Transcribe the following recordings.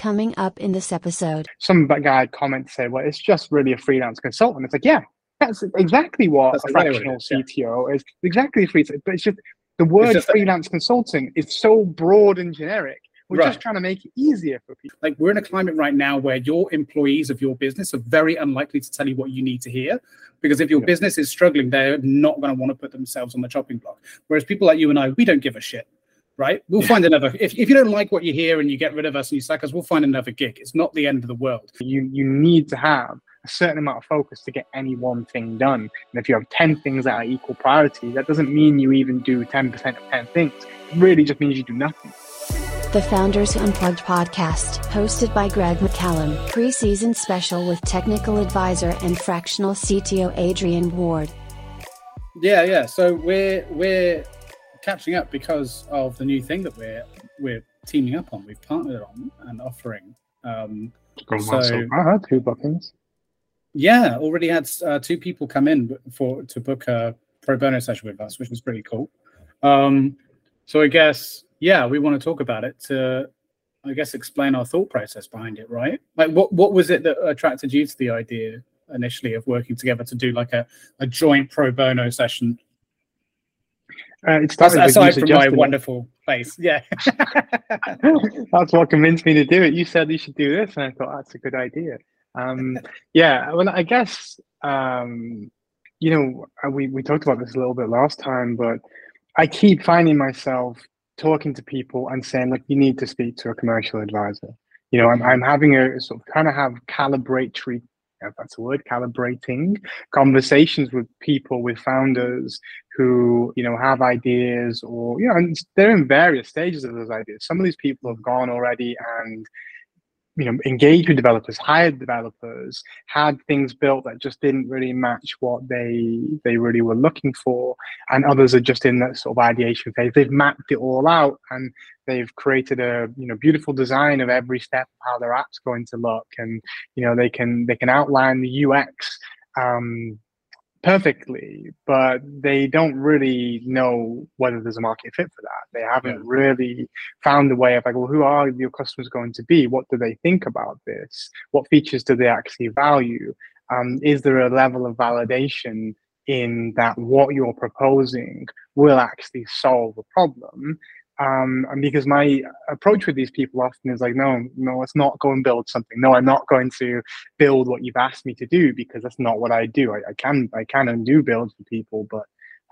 coming up in this episode. Some guy had comment to say, well, it's just really a freelance consultant. It's like, yeah, that's exactly what that's a fractional CTO yeah. is. Exactly free, but it's just the word freelance a- consulting is so broad and generic. We're right. just trying to make it easier for people. Like we're in a climate right now where your employees of your business are very unlikely to tell you what you need to hear. Because if your yeah. business is struggling, they're not going to want to put themselves on the chopping block. Whereas people like you and I, we don't give a shit right? We'll yeah. find another. If, if you don't like what you hear and you get rid of us and you sack us, we'll find another gig. It's not the end of the world. You you need to have a certain amount of focus to get any one thing done. And if you have 10 things that are equal priority, that doesn't mean you even do 10% of 10 things. It really just means you do nothing. The Founders Unplugged podcast, hosted by Greg McCallum, preseason special with technical advisor and fractional CTO Adrian Ward. Yeah, yeah. So we're we're catching up because of the new thing that we're we're teaming up on. We've partnered on and offering. Um, so, so far, two bookings. Yeah, already had uh, two people come in for to book a pro bono session with us, which was pretty cool. Um, so I guess yeah, we want to talk about it to, I guess, explain our thought process behind it, right? Like, what what was it that attracted you to the idea initially of working together to do like a, a joint pro bono session? Uh, it started aside from my wonderful face, yeah. that's what convinced me to do it. You said you should do this, and I thought that's a good idea. Um, yeah, well, I guess um, you know uh, we we talked about this a little bit last time, but I keep finding myself talking to people and saying, "Look, you need to speak to a commercial advisor." You know, I'm I'm having a sort of kind of have calibratory if that's a word, calibrating conversations with people, with founders who, you know, have ideas or, you know, and they're in various stages of those ideas. Some of these people have gone already and you know engaged with developers hired developers had things built that just didn't really match what they they really were looking for and others are just in that sort of ideation phase they've mapped it all out and they've created a you know beautiful design of every step of how their app's going to look and you know they can they can outline the ux um, perfectly, but they don't really know whether there's a market fit for that. They haven't yeah. really found a way of like, well, who are your customers going to be? What do they think about this? What features do they actually value? Um, is there a level of validation in that what you're proposing will actually solve a problem? Um, and because my approach with these people often is like, no, no, let's not go and build something. No, I'm not going to build what you've asked me to do because that's not what I do. I, I can, I can and do build for people, but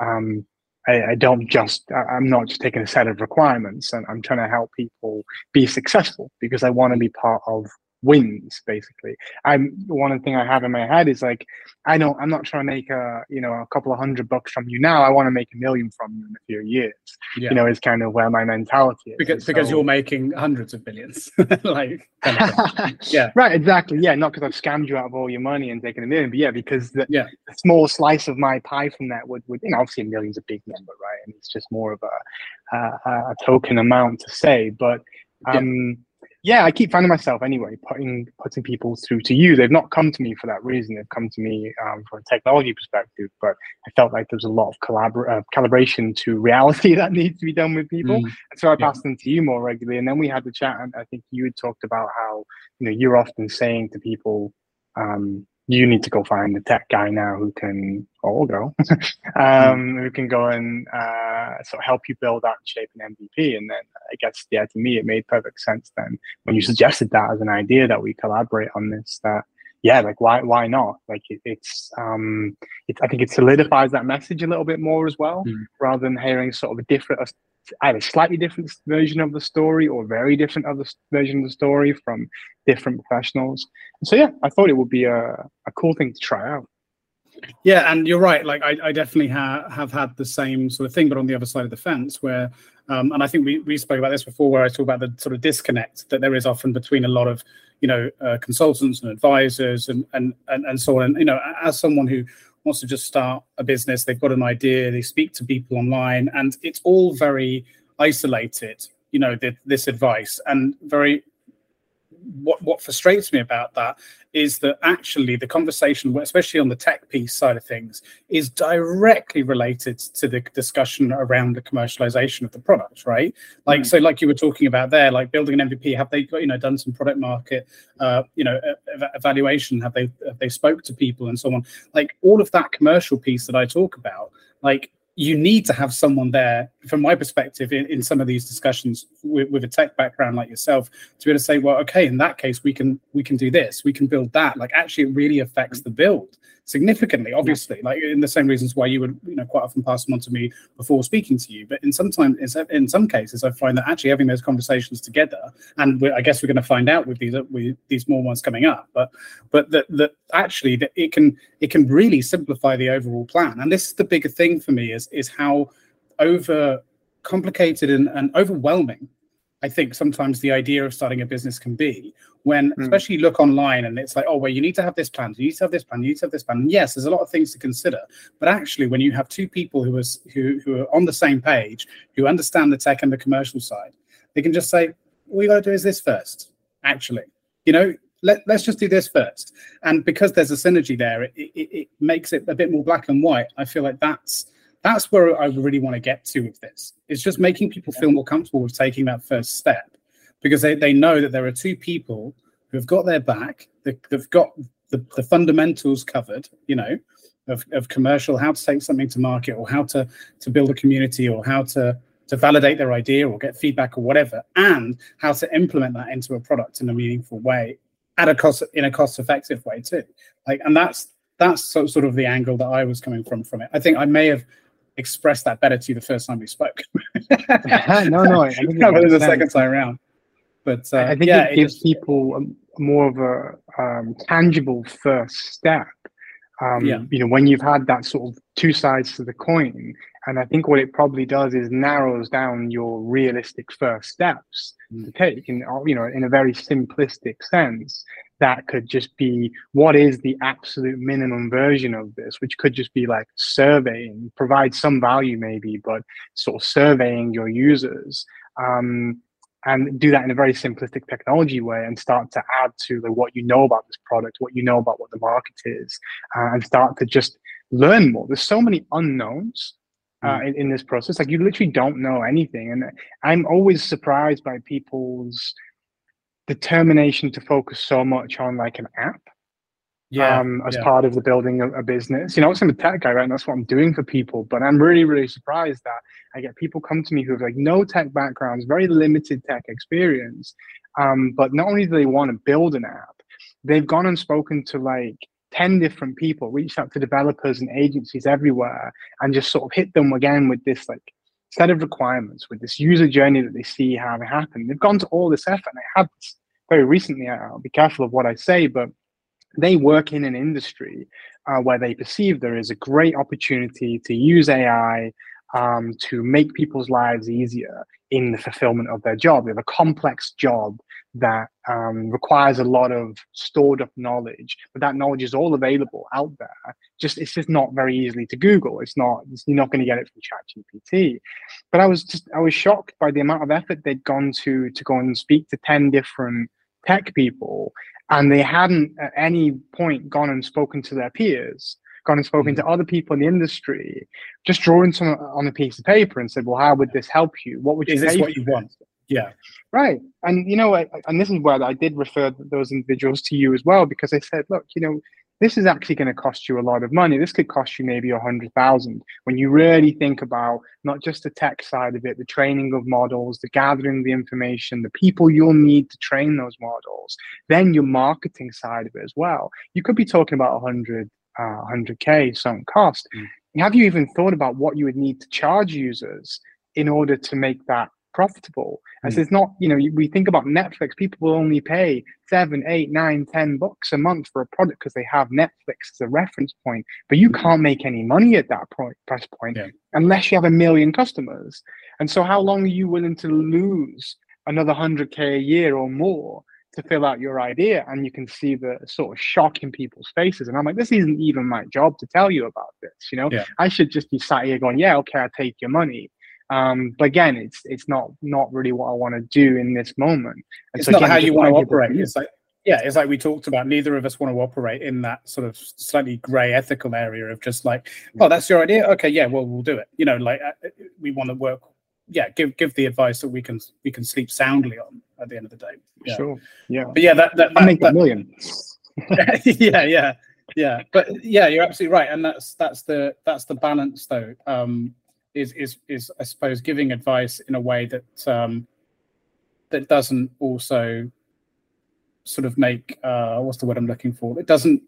um, I, I, don't just, I'm not just taking a set of requirements and I'm trying to help people be successful because I want to be part of wins basically. I'm one thing i have in my head is like i don't i'm not trying to make a you know a couple of hundred bucks from you now. I want to make a million from you in a few years yeah. you know is kind of where my mentality is. Because, so, because you're making hundreds of billions like yeah. Right exactly. Yeah not because i've scammed you out of all your money and taken a million but yeah because the, yeah. the small slice of my pie from that would, would you know obviously a million's a big number right? And it's just more of a a, a token amount to say but um yeah yeah, I keep finding myself anyway putting putting people through to you. They've not come to me for that reason. They've come to me um, from a technology perspective, but I felt like there's a lot of collabor- uh, calibration to reality that needs to be done with people. Mm. And so I passed yeah. them to you more regularly. And then we had the chat, and I think you had talked about how you know you're often saying to people, um, you need to go find the tech guy now who can or go um, who can go and uh, sort of help you build out and shape an MVP. And then I guess yeah, to me it made perfect sense then when you suggested that as an idea that we collaborate on this. That yeah, like why why not? Like it, it's um it's I think it solidifies that message a little bit more as well, mm. rather than hearing sort of a different either slightly different version of the story or very different other version of the story from different professionals. So yeah, I thought it would be a, a cool thing to try out. Yeah, and you're right. Like I, I definitely ha- have had the same sort of thing, but on the other side of the fence, where um, and I think we, we spoke about this before, where I talk about the sort of disconnect that there is often between a lot of you know uh, consultants and advisors and, and and and so on. And you know, as someone who wants to just start a business, they've got an idea, they speak to people online, and it's all very isolated. You know, the, this advice and very what what frustrates me about that is that actually the conversation, especially on the tech piece side of things, is directly related to the discussion around the commercialization of the product, right? Like, mm. so like you were talking about there, like building an MVP, have they got, you know, done some product market, uh, you know, evaluation? Have they, have they spoke to people and so on? Like all of that commercial piece that I talk about, like you need to have someone there, from my perspective, in, in some of these discussions with, with, a tech background like yourself, to be able to say, well, okay, in that case, we can we can do this, we can build that. Like actually, it really affects the build significantly, obviously, like in the same reasons why you would, you know, quite often pass them on to me before speaking to you. But in some time, in some cases, I find that actually having those conversations together, and I guess we're going to find out with these with these more ones coming up, but but that that actually that it can it can really simplify the overall plan. And this is the bigger thing for me is is how over complicated and, and overwhelming I think sometimes the idea of starting a business can be when, mm. especially you look online and it's like, oh, well, you need to have this plan, you need to have this plan, you need to have this plan. And yes, there's a lot of things to consider, but actually, when you have two people who are who, who are on the same page, who understand the tech and the commercial side, they can just say, all you got to do is this first. Actually, you know, let, let's just do this first. And because there's a synergy there, it, it, it makes it a bit more black and white. I feel like that's that's where I really want to get to with this. It's just making people feel more comfortable with taking that first step because they, they know that there are two people who've got their back, they, have got the, the fundamentals covered, you know, of, of commercial, how to take something to market or how to, to build a community or how to, to validate their idea or get feedback or whatever, and how to implement that into a product in a meaningful way at a cost in a cost effective way too. Like, and that's that's sort of the angle that I was coming from from it. I think I may have expressed that better to you the first time we spoke. no, no, I think the second time around. But uh, I think yeah, it gives it just, people more of a um, tangible first step. Um, yeah. You know, when you've had that sort of two sides to the coin, and I think what it probably does is narrows down your realistic first steps mm. to take, in you know, in a very simplistic sense that could just be what is the absolute minimum version of this, which could just be like surveying, provide some value maybe, but sort of surveying your users. Um, and do that in a very simplistic technology way and start to add to the, what you know about this product, what you know about what the market is, uh, and start to just learn more. There's so many unknowns uh, mm. in, in this process. Like you literally don't know anything. And I'm always surprised by people's determination to focus so much on like an app yeah, um, as yeah. part of the building of a business. You know, I'm a tech guy, right? And that's what I'm doing for people. But I'm really, really surprised that I get people come to me who have like no tech backgrounds, very limited tech experience. Um, but not only do they want to build an app, they've gone and spoken to like 10 different people, reached out to developers and agencies everywhere, and just sort of hit them again with this like set of requirements, with this user journey that they see having happen. They've gone to all this effort. And I had this very recently, I'll be careful of what I say, but they work in an industry uh, where they perceive there is a great opportunity to use AI um, to make people's lives easier in the fulfillment of their job. They have a complex job that um, requires a lot of stored up knowledge, but that knowledge is all available out there. Just it's just not very easily to Google. It's not it's, you're not going to get it from ChatGPT. But I was just I was shocked by the amount of effort they'd gone to to go and speak to ten different tech people, and they hadn't at any point gone and spoken to their peers, gone and spoken mm-hmm. to other people in the industry, just drawing some on a piece of paper and said, "Well, how would this help you? What would you? Is this what you want?" Yeah. Right. And you know, I, and this is where I did refer those individuals to you as well because I said, look, you know, this is actually going to cost you a lot of money. This could cost you maybe a hundred thousand when you really think about not just the tech side of it, the training of models, the gathering of the information, the people you'll need to train those models, then your marketing side of it as well. You could be talking about a hundred, uh, hundred k sunk cost. Mm. Have you even thought about what you would need to charge users in order to make that profitable. As mm. it's not, you know, we think about Netflix, people will only pay seven, eight, nine, ten bucks a month for a product because they have Netflix as a reference point. But you can't make any money at that point, price point yeah. unless you have a million customers. And so, how long are you willing to lose another 100K a year or more to fill out your idea? And you can see the sort of shock in people's faces. And I'm like, this isn't even my job to tell you about this. You know, yeah. I should just be sat here going, yeah, okay, I'll take your money Um, but again, it's it's not not really what I want to do in this moment. And it's so not again, how you want to operate. It's like yeah, it's like we talked about. Neither of us want to operate in that sort of slightly grey ethical area of just like, oh, that's your idea. Okay, yeah, well, we'll do it. You know, like uh, we want to work. Yeah, give give the advice that we can we can sleep soundly on at the end of the day. Yeah. Sure. Yeah. But yeah, that that, that make that, a million. yeah, yeah, yeah. But yeah, you're absolutely right, and that's that's the that's the balance though. Um, is is is I suppose giving advice in a way that um, that doesn't also sort of make uh, what's the word I'm looking for? It doesn't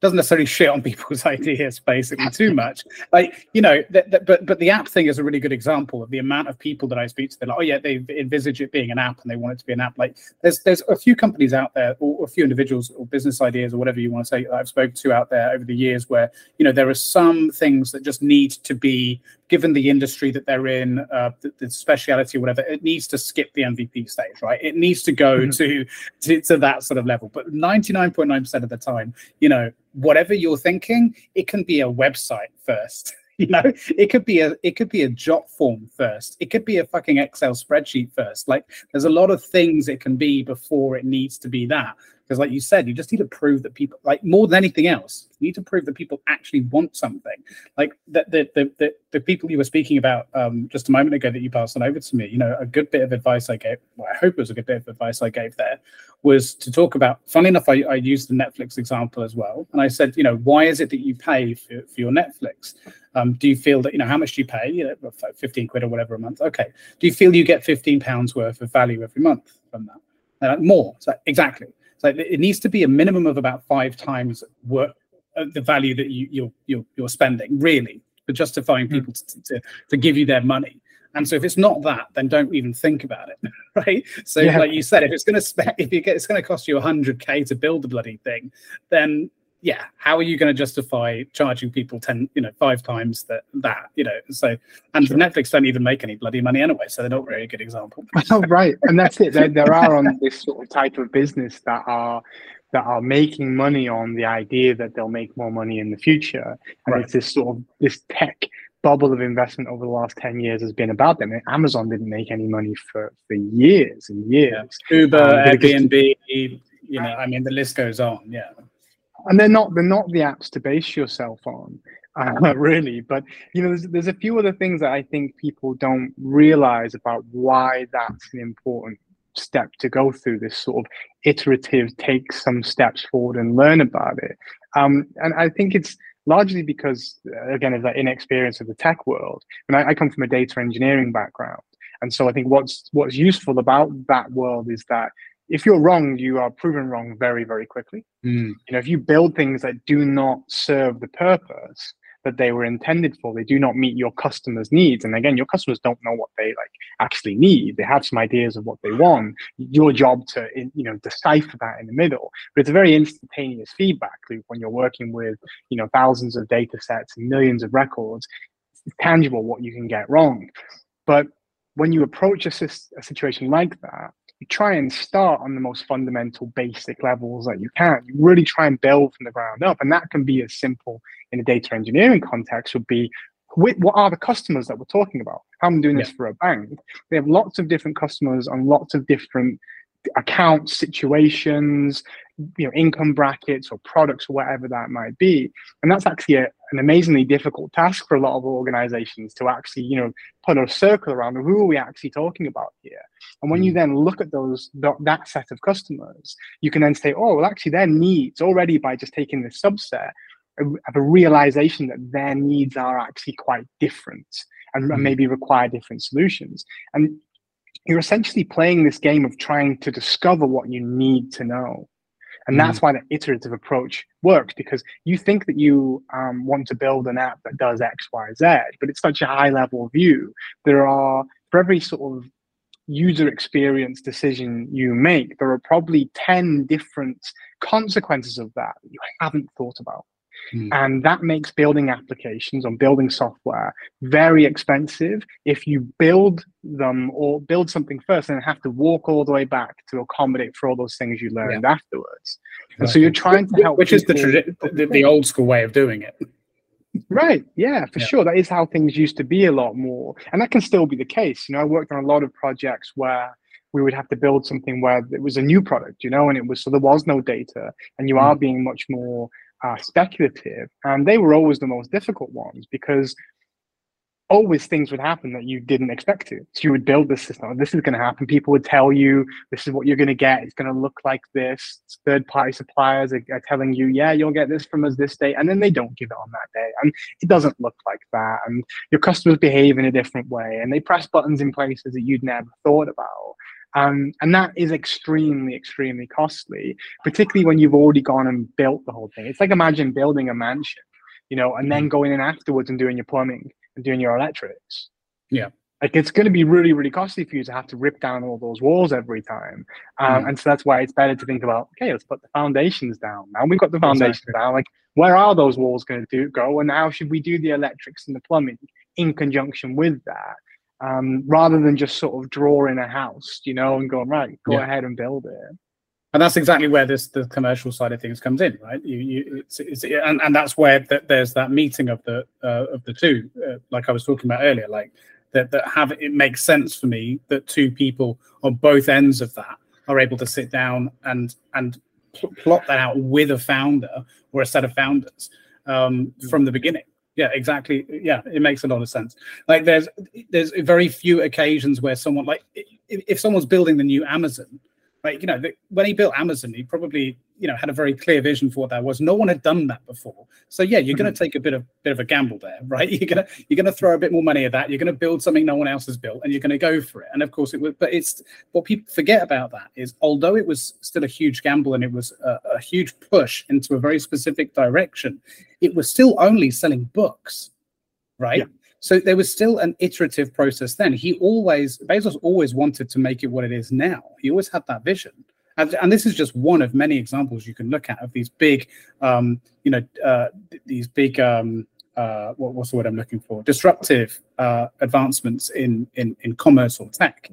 doesn't necessarily shit on people's ideas basically too much. Like you know th- th- but but the app thing is a really good example of the amount of people that i speak to. They're like oh yeah they envisage it being an app and they want it to be an app. Like there's there's a few companies out there or a few individuals or business ideas or whatever you want to say that i've spoken to out there over the years where you know there are some things that just need to be given the industry that they're in, uh, the, the, speciality or whatever, it needs to skip the MVP stage, right? It needs to go mm-hmm. to, to, to that sort of level. But 99.9% of the time, you know, whatever you're thinking, it can be a website first. You know, it could be a it could be a Jotform first. It could be a fucking Excel spreadsheet first. Like there's a lot of things it can be before it needs to be that because like you said you just need to prove that people like more than anything else you need to prove that people actually want something. Like the the the, the, the people you were speaking about um, just a moment ago that you passed on over to me you know a good bit of advice i gave well, i hope it was a good bit of advice i gave there was to talk about funny enough i, I used the netflix example as well. And i said you know why is it that you pay for, for your netflix? Um, do you feel that you know how much do you pay? You know 15 quid or whatever a month. Okay. Do you feel you get 15 pounds worth of value every month from that? Uh, more. So exactly so it needs to be a minimum of about five times work, uh, the value that you, you're, you're, you're spending, really, for justifying hmm. people to, to, to give you their money. And so if it's not that, then don't even think about it, right? So yeah. like you said, if it's going to spend, if you get, it's going to cost you 100k to build the bloody thing, then yeah, how are you going to justify charging people ten, you know, five times that that, you know? So, and sure. Netflix don't even make any bloody money anyway, so they're not really a good example. oh, right, and that's it. There, there are on this sort of type of business that are that are making money on the idea that they'll make more money in the future, and right. it's this sort of this tech bubble of investment over the last 10 years has been about them. Amazon didn't make any money for, for years and years. Yeah. Uber, um, Airbnb, you know, I mean, the list goes on. Yeah and they're not they're not the apps to base yourself on uh, really but you know there's, there's a few other things that i think people don't realize about why that's an important step to go through this sort of iterative take some steps forward and learn about it. Um, and i think it's largely because again of that inexperience of the tech world. And I, I come from a data engineering background and so i think what's what's useful about that world is that if you're wrong, you are proven wrong very, very quickly. Mm. You know, if you build things that do not serve the purpose that they were intended for, they do not meet your customers' needs. And again, your customers don't know what they like actually need. They have some ideas of what they want. Your job to you know decipher that in the middle. But it's a very instantaneous feedback loop when you're working with you know thousands of data sets and millions of records. It's tangible what you can get wrong. But when you approach a, a situation like that, you try and start on the most fundamental basic levels that you can. You really try and build from the ground up. And that can be as simple in a data engineering context would be what are the customers that we're talking about? I'm doing this for a bank. They have lots of different customers on lots of different account situations, you know, income brackets or products or whatever that might be. And that's actually a, an amazingly difficult task for a lot of organizations to actually, you know, put a circle around who are we actually talking about here. And when you hmm. then look at those that set of customers, you can then say, oh, well, actually their needs already by just taking this subset have a realization that their needs are actually quite different and, and hmm. maybe require different solutions. And you're essentially playing this game of trying to discover what you need to know. And that's mm. why the iterative approach works because you think that you um, want to build an app that does X, Y, Z, but it's such a high level view. There are, for every sort of user experience decision you make, there are probably 10 different consequences of that that you haven't thought about. Mm. And that makes building applications or building software very expensive if you build them or build something first and have to walk all the way back to accommodate for all those things you learned yeah. afterwards. And so you're trying to help. Which is the, tradi- the, the old school way of doing it. Right. Yeah, for Yeah. sure. That is how things used to be a lot more. And that can still be the case. You know, I worked on a lot of projects where we would have to build something where it was a new product, you know, and it was so there was no data and you are being much more uh, speculative. And they were always the most difficult ones because always things would happen that you didn't expect to. So you would build this system. This is going to happen. People would tell you this is what you're going to get. It's going to look like this. Third party suppliers are, are telling you, yeah, you'll get this from us this day, and then they don't give it on that day, and it doesn't look like that. And your customers behave in a different way, and they press buttons in places that you'd never thought about. Um, and that is extremely, extremely costly, particularly when you've already gone and built the whole thing. It's like imagine building a mansion, you know, and then going in afterwards and doing your plumbing and doing your electrics. Yeah. Like it's going to be really, really costly for you to have to rip down all those walls every time. Um, Mhm. And so that's why it's better to think about, okay, let's put the foundations down. Now we've got the foundations Exactly. down. Like, where are those walls going to do go? And how should we do the electrics and the plumbing in conjunction with that? Um, rather than just sort of drawing a house, you know, and going, right, go Yeah. ahead and build it. and that's exactly where this the commercial side of things comes in right you, you it's, it's and, and that's where th- there's that meeting of the uh, of the two uh, like i was talking about earlier like that that have it makes sense for me that two people on both ends of that are able to sit down and and pl- plot that out with a founder or a set of founders um, from the beginning yeah exactly. Yeah it makes a lot of sense. Like there's there's very few occasions where someone like if, someone's building the new amazon like you know the, when he built amazon he probably you know had a very clear vision for what that was. No one had done that before. So yeah you're going to mm-hmm. take a bit of bit of a gamble there right? You're going to you're going to throw a bit more money at that. You're going to build something no one else has built and you're going to go for it. And of course it was but it's what people forget about that is although it was still a huge gamble and it was a, a huge push into a very specific direction it was still only selling books right? Yeah. So there was still an iterative process then. He always, Bezos always wanted to make it what it is now. He always had that vision. And, and this is just one of many examples you can look at of these big, um, you know, uh, these big, um, uh, what, what's the word I'm looking for? Disruptive uh, advancements in, in in commerce or tech.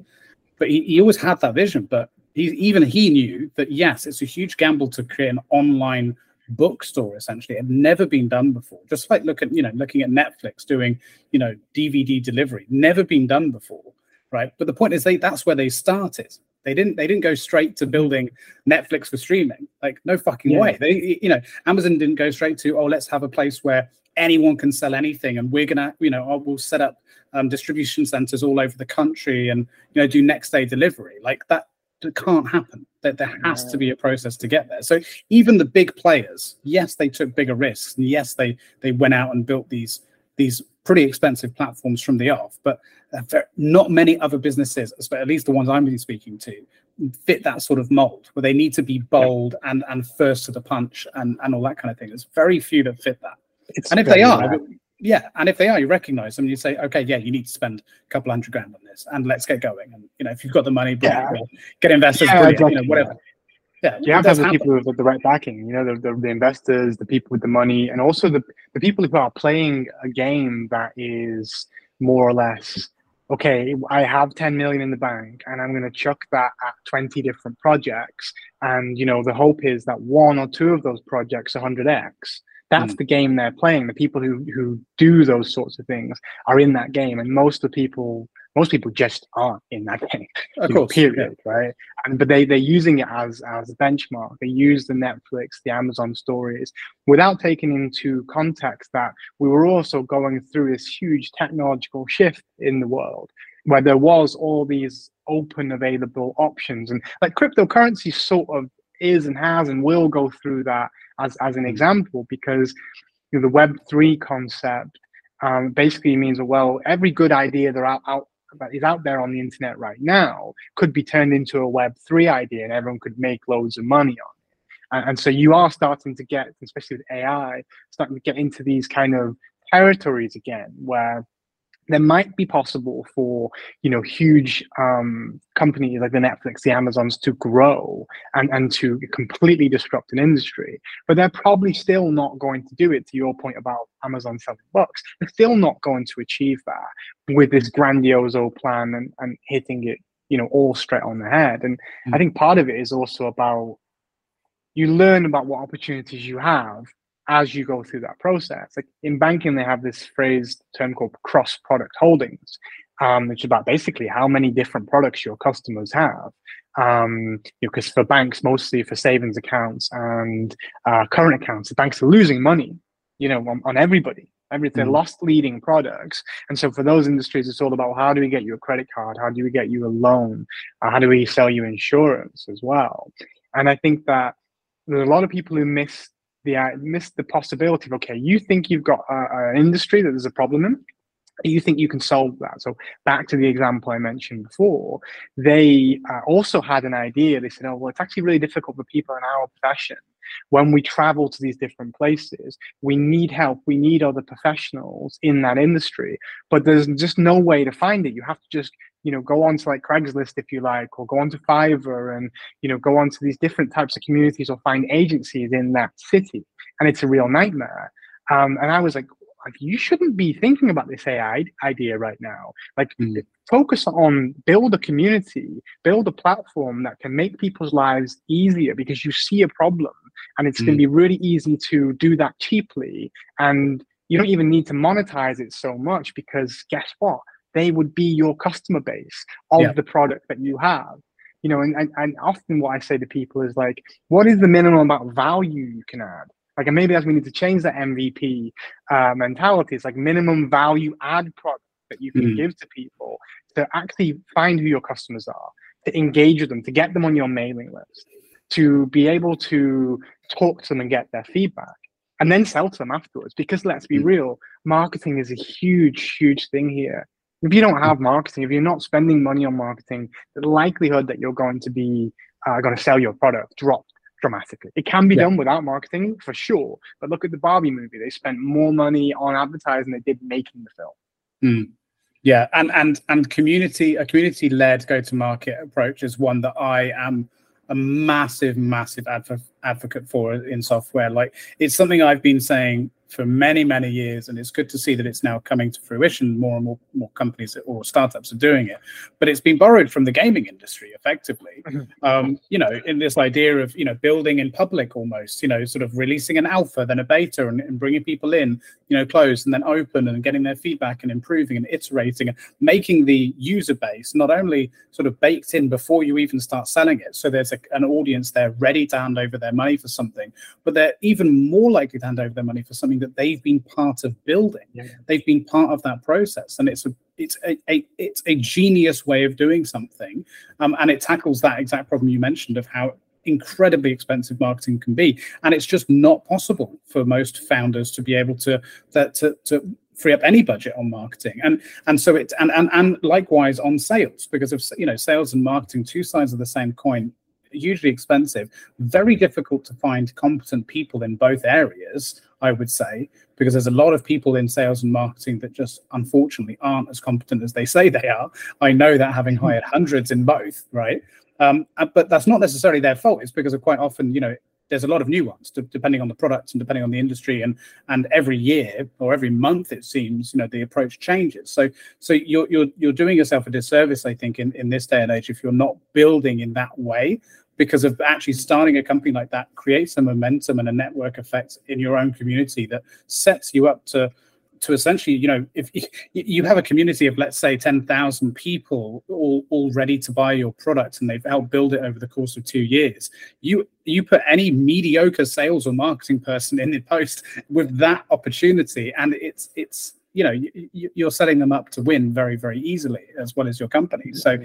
But he, he always had that vision. But he, even he knew that yes, it's a huge gamble to create an online bookstore essentially it had never been done before. Just like look at you know looking at netflix doing you know dvd delivery never been done before right? But the point is they that's where they started. They didn't they didn't go straight to building netflix for streaming. Like no fucking Yeah. way. They you know amazon didn't go straight to oh let's have a place where anyone can sell anything and we're gonna you know oh, we'll set up um, distribution centers all over the country and you know do next day delivery. Like that that can't happen that there has to be a process to get there. So even the big players yes they took bigger risks and yes they they went out and built these these pretty expensive platforms from the off but uh, not many other businesses at least the ones i'm really speaking to fit that sort of mold where they need to be bold and and first to the punch and and all that kind of thing. There's very few that fit that. It's and if they are rare. Yeah and if they are you recognize them and you say okay yeah you need to spend a couple hundred grand on this and let's get going and you know if you've got the money Yeah. get investors Yeah, brilliant, you know whatever yeah you have to have the happen. people with the right backing, you know, the, the, the investors, the people with the money, and also the, the people who are playing a game that is more or less okay, I have 10 million in the bank and I'm going to chuck that at 20 different projects. And, you know, the hope is that one or two of those projects, 100x. That's Mm. the game they're playing. The people who, who do those sorts of things are in that game. And most of the people, most people just aren't in that game of you know, course yeah. period, right? And but they they're using it as as a benchmark. They use the Netflix, the Amazon stories, without taking into context that we were also going through this huge technological shift in the world, where there was all these open available options, and like cryptocurrency sort of is and has and will go through that as as an example because you know, the Web three concept um, basically means well every good idea that out, out that is out there on the internet right now could be turned into a web 3 idea and everyone could make loads of money on it. And, and so you are starting to get especially with ai starting to get into these kind of territories again where there might be possible for you know huge um, companies like the Netflix, the Amazons to grow and and to completely disrupt an industry, but they're probably still not going to do it. To your point about Amazon selling books, they're still not going to achieve that with this grandioso plan and and hitting it you know all straight on the head. And I Mm. think part of it is also about you learn about what opportunities you have as you go through that process. Like in banking, they have this phrase term called cross product holdings, um, which is about basically how many different products your customers have. Um, because for banks, mostly for savings accounts and uh, current accounts, the banks are losing money, you know, on, on everybody. Everything mm. loss leading products, and so for those industries, it's all about how do we get you a credit card, how do we get you a loan, uh, how do we sell you insurance as well. And I think that there's a lot of people who miss the uh, miss the possibility of okay, you think you've got an industry that there's a problem in, you think you can solve that. So back to the example I mentioned before, they uh, also had an idea. They said, "Oh, well, it's actually really difficult for people in our profession when we travel to these different places. We need help. We need other professionals in that industry, but there's just no way to find it. You have to just you know go on to like craigslist if you like or go on to fiverr and you know go on to these different types of communities or find agencies in that city and it's a real nightmare um, and i was like like you shouldn't be thinking about this AI idea right now. Like mm. focus on build a community, build a platform that can make people's lives easier because you see a problem and it's mm. going to be really easy to do that cheaply and you don't even need to monetize it so much because guess what? They would be your customer base of yeah. the product that you have. You know, and, and, and often what I say to people is like, what is the minimum amount of value you can add? Like, and maybe as we need to change that MVP uh, mentality, it's like minimum value add product that you can mm. give to people to actually find who your customers are, to engage with them, to get them on your mailing list, to be able to talk to them and get their feedback, and then sell to them afterwards. Because let's be mm. real, marketing is a huge, huge thing here. If you don't have marketing, if you're not spending money on marketing, the likelihood that you're going to be uh, going to sell your product drops dramatically. It can be yeah. done without marketing for sure, but look at the Barbie movie. They spent more money on advertising than they did making the film. Mm. Yeah, and and and community a community led go to market approach is one that I am a massive massive adv- advocate for in software. Like it's something I've been saying for many many years and it's good to see that it's now coming to fruition. More and more more companies or startups are doing it. But it's been borrowed from the gaming industry effectively. Mm-hmm. um, you know in this idea of you know building in public almost you know sort of releasing an alpha then a beta and, and bringing people in you know closed and then open and getting their feedback and improving and iterating and making the user base not only sort of baked in before you even start selling it so there's a, an audience there ready to hand over their money for something but they're even more likely to hand over their money for something that they've been part of building. Yeah. They've been part of that process, and it's a it's a, a it's a genius way of doing something, um, and it tackles that exact problem you mentioned of how incredibly expensive marketing can be, and it's just not possible for most founders to be able to that to, to free up any budget on marketing and and so it and, and and likewise on sales because of you know sales and marketing two sides of the same coin hugely expensive very difficult to find competent people in both areas I would say, because there's a lot of people in sales and marketing that just unfortunately aren't as competent as they say they are. I know that having hmm. hired hundreds in both, right? Um, uh, but that's not necessarily their fault. It's because of quite often, you know, there's a lot of nuance to, depending on the products and depending on the industry and and every year or every month it seems you know the approach changes. So so you're you're, you're doing yourself a disservice i think in, in this day and age if you're not building in that way because of actually starting a company like that creates a momentum and a network effect in your own community that sets you up to to essentially, you know, if you have a community of let's say ten thousand people all, all ready to buy your product and they've helped build it over the course of two years, you you put any mediocre sales or marketing person in the post with that opportunity, and it's it's you know you, are setting them up to win very very easily as well as your company. So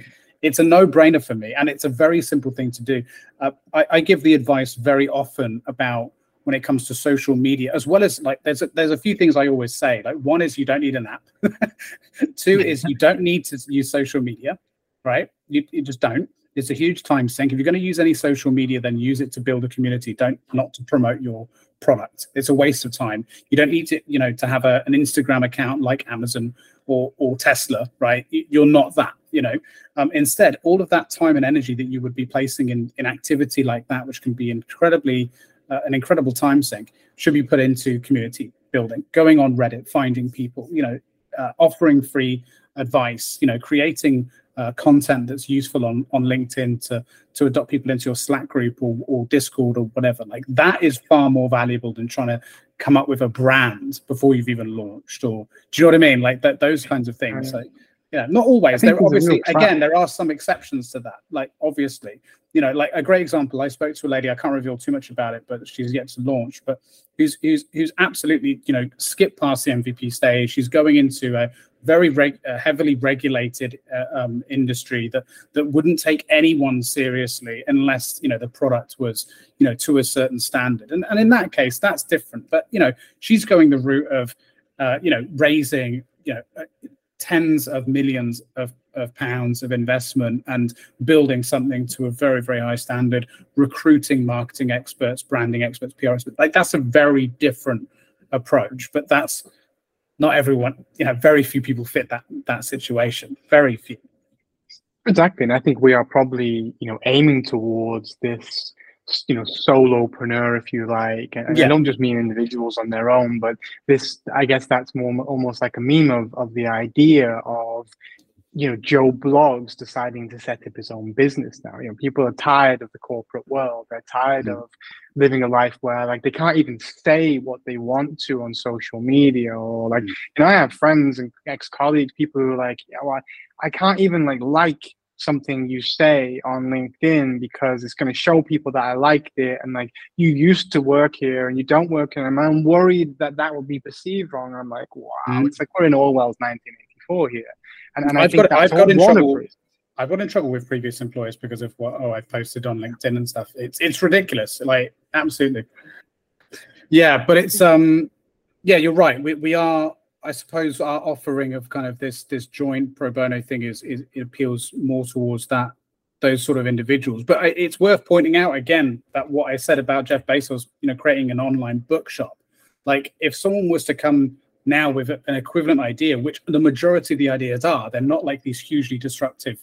it's a no-brainer for me and it's a very simple thing to do uh, I, I, give the advice very often about when it comes to social media as well as like there's a, there's a few things i always say like one is you don't need an app. Two is you don't need to use social media right? You, you just don't. It's a huge time sink. If you're going to use any social media then use it to build a community. Don't not to promote your product. It's a waste of time. You don't need to you know to have a, an instagram account like amazon or or tesla right? You're not that you know? Um, instead all of that time and energy that you would be placing in in activity like that which can be incredibly uh, an incredible time sink should be put into community building going on reddit finding people you know uh, offering free advice you know creating uh, content that's useful on on LinkedIn to to adopt people into your Slack group or, or Discord or whatever. Like that is far more valuable than trying to come up with a brand before you've even launched. Or do you know what I mean? Like that those kinds of things. Like yeah, not always. There obviously again there are some exceptions to that. Like obviously, you know, like a great example. I spoke to a lady. I can't reveal too much about it, but she's yet to launch. But who's who's who's absolutely you know skipped past the MVP stage. She's going into a very reg- heavily regulated uh, um, industry that that wouldn't take anyone seriously unless you know the product was you know to a certain standard. And and in that case, that's different. But you know, she's going the route of uh, you know raising you know tens of millions of, of pounds of investment and building something to a very very high standard recruiting marketing experts branding experts pr experts. Like that's a very different approach but that's not everyone you know very few people fit that that situation. Very few. Exactly and i think we are probably you know aiming towards this you know solopreneur if you like and yeah. i don't just mean individuals on their own but this i guess that's more almost like a meme of, of the idea of you know Joe Bloggs deciding to set up his own business now you know people are tired of the corporate world they're tired mm. of living a life where like they can't even say what they want to on social media or like mm. you know i have friends and ex-colleagues people who are like yeah well I, I can't even like like something you say on LinkedIn because it's going to show people that I liked it and like you used to work here and you don't work here. And I'm worried that that will be perceived wrong. I'm like, wow, mm-hmm. it's like we're in Orwell's 1984 here. And, and I've got, I've got in trouble. I've got in trouble with previous employers because of what oh I've posted on LinkedIn and stuff. It's it's ridiculous. Like absolutely. Yeah, but it's um yeah, you're right. We we are I suppose our offering of kind of this this joint pro bono thing is, is it appeals more towards that those sort of individuals. But it's worth pointing out again that what I said about Jeff Bezos, you know, creating an online bookshop. Like if someone was to come now with an equivalent idea, which the majority of the ideas are, they're not like these hugely disruptive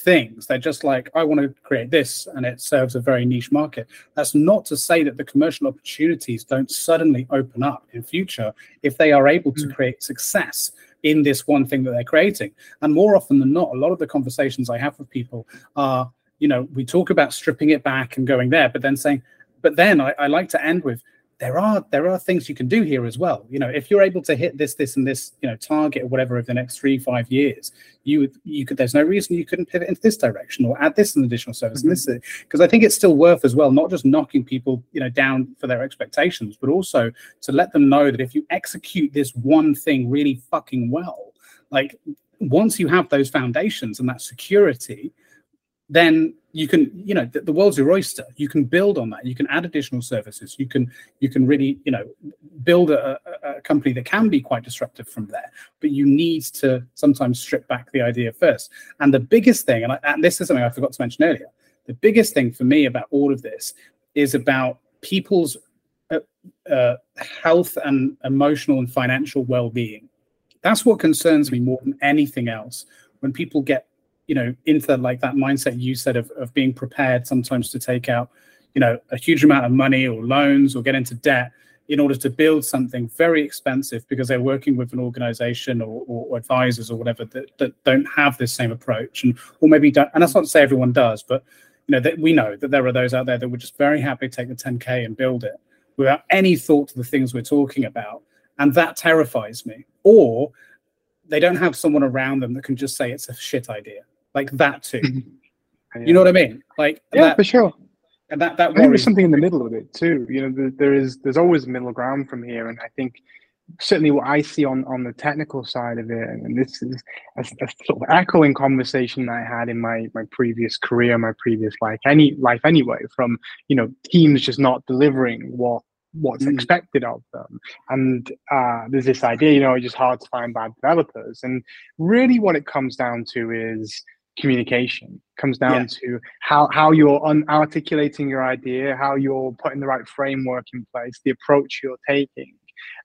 things. They're just like, I want to create this, and it serves a very niche market. That's not to say that the commercial opportunities don't suddenly open up in future if they are able to mm. create success in this one thing that they're creating. And more often than not, a lot of the conversations I have with people are, you know, we talk about stripping it back and going there, but then saying, but then I, I like to end with there are there are things you can do here as well. You know, if you're able to hit this, this, and this, you know, target or whatever over the next three, five years, you you could. There's no reason you couldn't pivot into this direction or add this an additional service mm-hmm. and this because I think it's still worth as well, not just knocking people, you know, down for their expectations, but also to let them know that if you execute this one thing really fucking well, like once you have those foundations and that security, then you can you know the, the, world's your oyster. You can build on that. You can add additional services. You can you can really you know build a, a, company that can be quite disruptive from there. But you need to sometimes strip back the idea first. And the biggest thing and, I, and this is something i forgot to mention earlier the biggest thing for me about all of this is about people's uh, uh, health and emotional and financial well-being. That's what concerns me more than anything else when people get you know into like that mindset you said of, of being prepared sometimes to take out you know a huge amount of money or loans or get into debt in order to build something very expensive because they're working with an organization or, or, or advisors or whatever that, that don't have this same approach. And or maybe don't and that's not to say everyone does but you know that we know that there are those out there that would just very happy take the 10k and build it without any thought to the things we're talking about. And that terrifies me. Or they don't have someone around them that can just say it's a shit idea like that too. yeah. You know what I mean? Like yeah, that, for sure. And that that I think there's something in the middle of it too. You know, there, there is there's always middle ground from here, and I think certainly what I see on on the technical side of it, and this is a, a sort of echoing conversation I had in my my previous career, my previous life, any life anyway, from you know teams just not delivering what what's mm. expected of them. And uh, there's this idea, you know, it's just hard to find bad developers. And really, what it comes down to is communication comes down yeah. to how how you're un- articulating your idea how you're putting the right framework in place the approach you're taking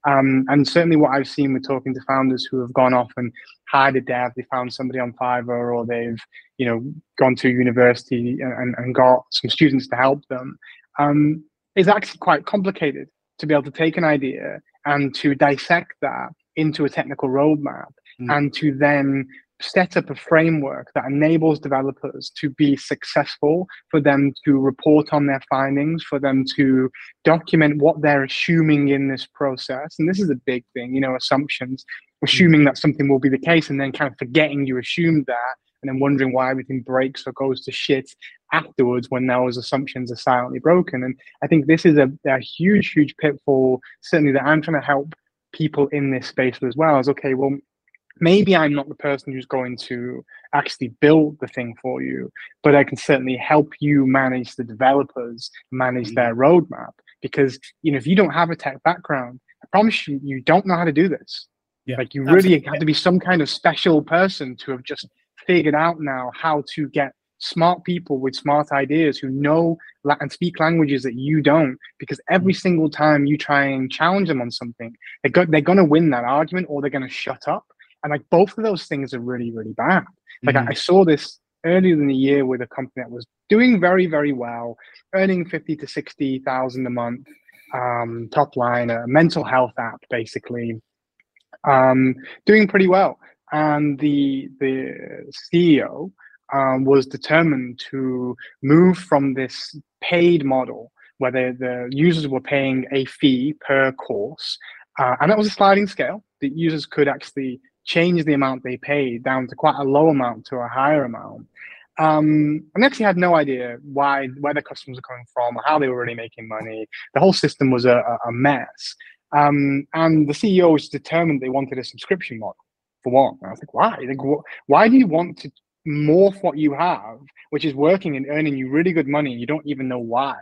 um, and certainly what i've seen with talking to founders who have gone off and hired a dev they found somebody on fiverr or they've you know gone to university and, and got some students to help them um, is actually quite complicated to be able to take an idea and to dissect that into a technical roadmap mm. and to then set up a framework that enables developers to be successful, for them to report on their findings, for them to document what they're assuming in this process. And this is a big thing, you know, assumptions, hmm. assuming that something will be the case and then kind of forgetting you assumed that and then wondering why everything breaks or goes to shit afterwards when those assumptions are silently broken. And I think this is a, a huge, huge pitfall, certainly that I'm trying to help people in this space as well. Is okay, well, maybe I'm not the person who's going to actually build the thing for you, but I can certainly help you manage the developers, manage mm-hmm. their roadmap. Because you know, if you don't have a tech background, I promise you, you don't know how to do this. Yeah, like you really have to be some kind of special person to have just figured out now how to get smart people with smart ideas who know and speak languages that you don't because every mm. single time you try and challenge them on something go- they're going to win that argument or they're going to shut up and like both of those things are really really bad like mm-hmm. I, I, saw this earlier in the year with a company that was doing very very well earning 50 to 60 thousand a month um, top line a mental health app basically um, doing pretty well and the the ceo um, was determined to move from this paid model where the, the users were paying a fee per course. Uh, and that was a sliding scale. that users could actually change the amount they paid down to quite a low amount to a higher amount. Um, and actually had no idea why where the customers were coming from, or how they were really making money. The whole system was a, a mess. Um, and the CEO was determined they wanted a subscription model for one. And I was like, why? Like, wh- why do you want to morph what you have, which is working and earning you really good money, and you don't even know why.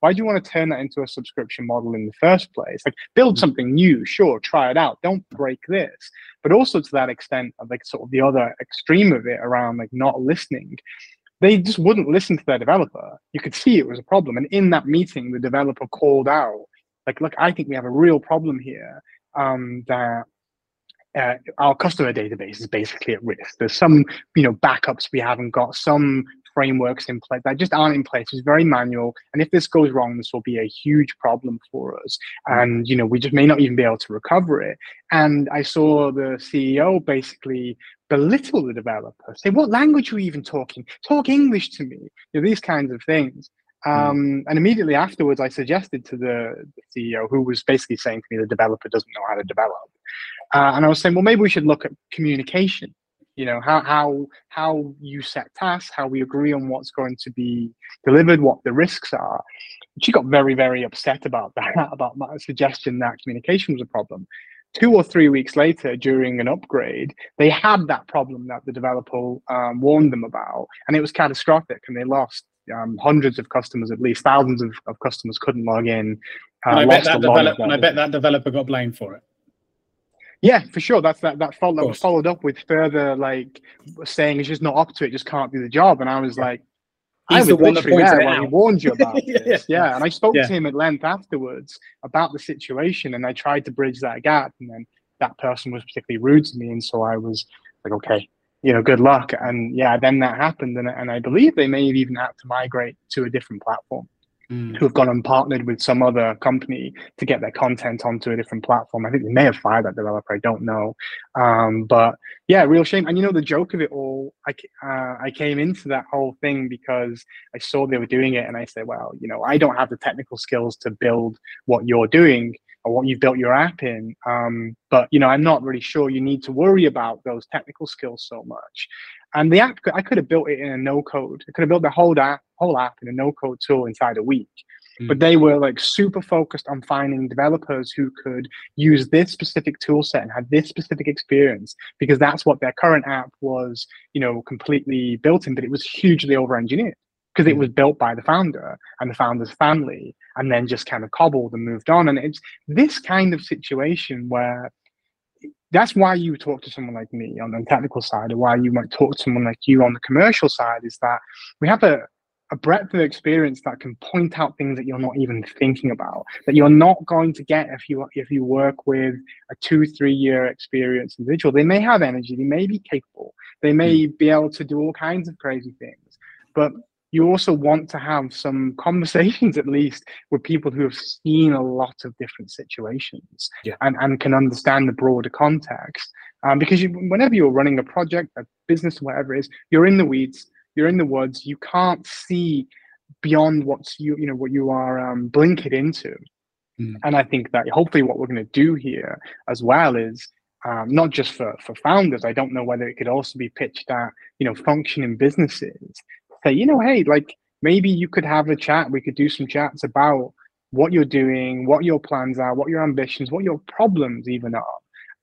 Why do you want to turn that into a subscription model in the first place? Like build mm. something new, sure, try it out. Don't break this. But also to that extent of like sort of the other extreme of it around like not listening. They just wouldn't listen to their developer. You could see it was a problem. And in that meeting, the developer called out, like, look, I think we have a real problem here. Um, that uh, our customer database is basically at risk. There's some, you know, backups we haven't got, some frameworks in place that just aren't in place. It's very manual, and if this goes wrong, this will be a huge problem for us. And you know, we just may not even be able to recover it. And I saw the CEO basically belittle the developer, say, "What language are you even talking? Talk English to me." You know, these kinds of things. Um, and immediately afterwards, I suggested to the, the, CEO, who was basically saying to me, the developer doesn't know how to develop. Uh, and I was saying, well, maybe we should look at communication. You know, how how how you set tasks, how we agree on what's going to be delivered, what the risks are. She got very very upset about that, about my suggestion that communication was a problem. Two or three weeks later, during an upgrade, they had that problem that the developer um, warned them about, and it was catastrophic, and they lost um, hundreds of customers, at least thousands of, of customers couldn't log in. Uh, and, I bet that develop, and I bet that developer got blamed for it. Yeah, for sure. That's that that, follow, that was followed up with further like saying it's just not up to it, just can't do the job. And I was yeah. like, He's I was the one literally there when he warned you about yeah. this. Yeah, and I spoke yeah. to him at length afterwards about the situation, and I tried to bridge that gap. And then that person was particularly rude to me, and so I was like, okay, you know, good luck. And yeah, then that happened, and and I believe they may have even had to migrate to a different platform mm. who have gone and partnered with some other company to get their content onto a different platform. I think they may have fired that developer. I don't know. Um, but yeah, real shame. And you know, the joke of it all, I, uh, I came into that whole thing because I saw they were doing it and I said, well, you know, I don't have the technical skills to build what you're doing or what you've built your app in. Um, but you know, I'm not really sure you need to worry about those technical skills so much. And the app, I could have built it in a no code. I could have built the whole app, whole app in a no code tool inside a week. Mm. But they were like super focused on finding developers who could use this specific tool set and had this specific experience because that's what their current app was, you know, completely built in. But it was hugely over engineered because it mm. was built by the founder and the founder's family and then just kind of cobbled and moved on. And it's this kind of situation where that's why you talk to someone like me on the technical side, or why you might talk to someone like you on the commercial side, is that we have a, a breadth of experience that can point out things that you're not even thinking about, that you're not going to get if you if you work with a two, three year experience individual. They may have energy, they may be capable, they may hmm. be able to do all kinds of crazy things, but you also want to have some conversations at least with people who have seen a lot of different situations yeah. and, and can understand the broader context um, because you, whenever you're running a project, a business, whatever it is, you're in the weeds, you're in the woods. You can't see beyond what's you you know what you are um, blinkered into. Mm. And I think that hopefully what we're going to do here as well is um, not just for for founders. I don't know whether it could also be pitched at you know functioning businesses. Say you know hey like maybe you could have a chat. We could do some chats about what you're doing, what your plans are, what your ambitions, what your problems even are.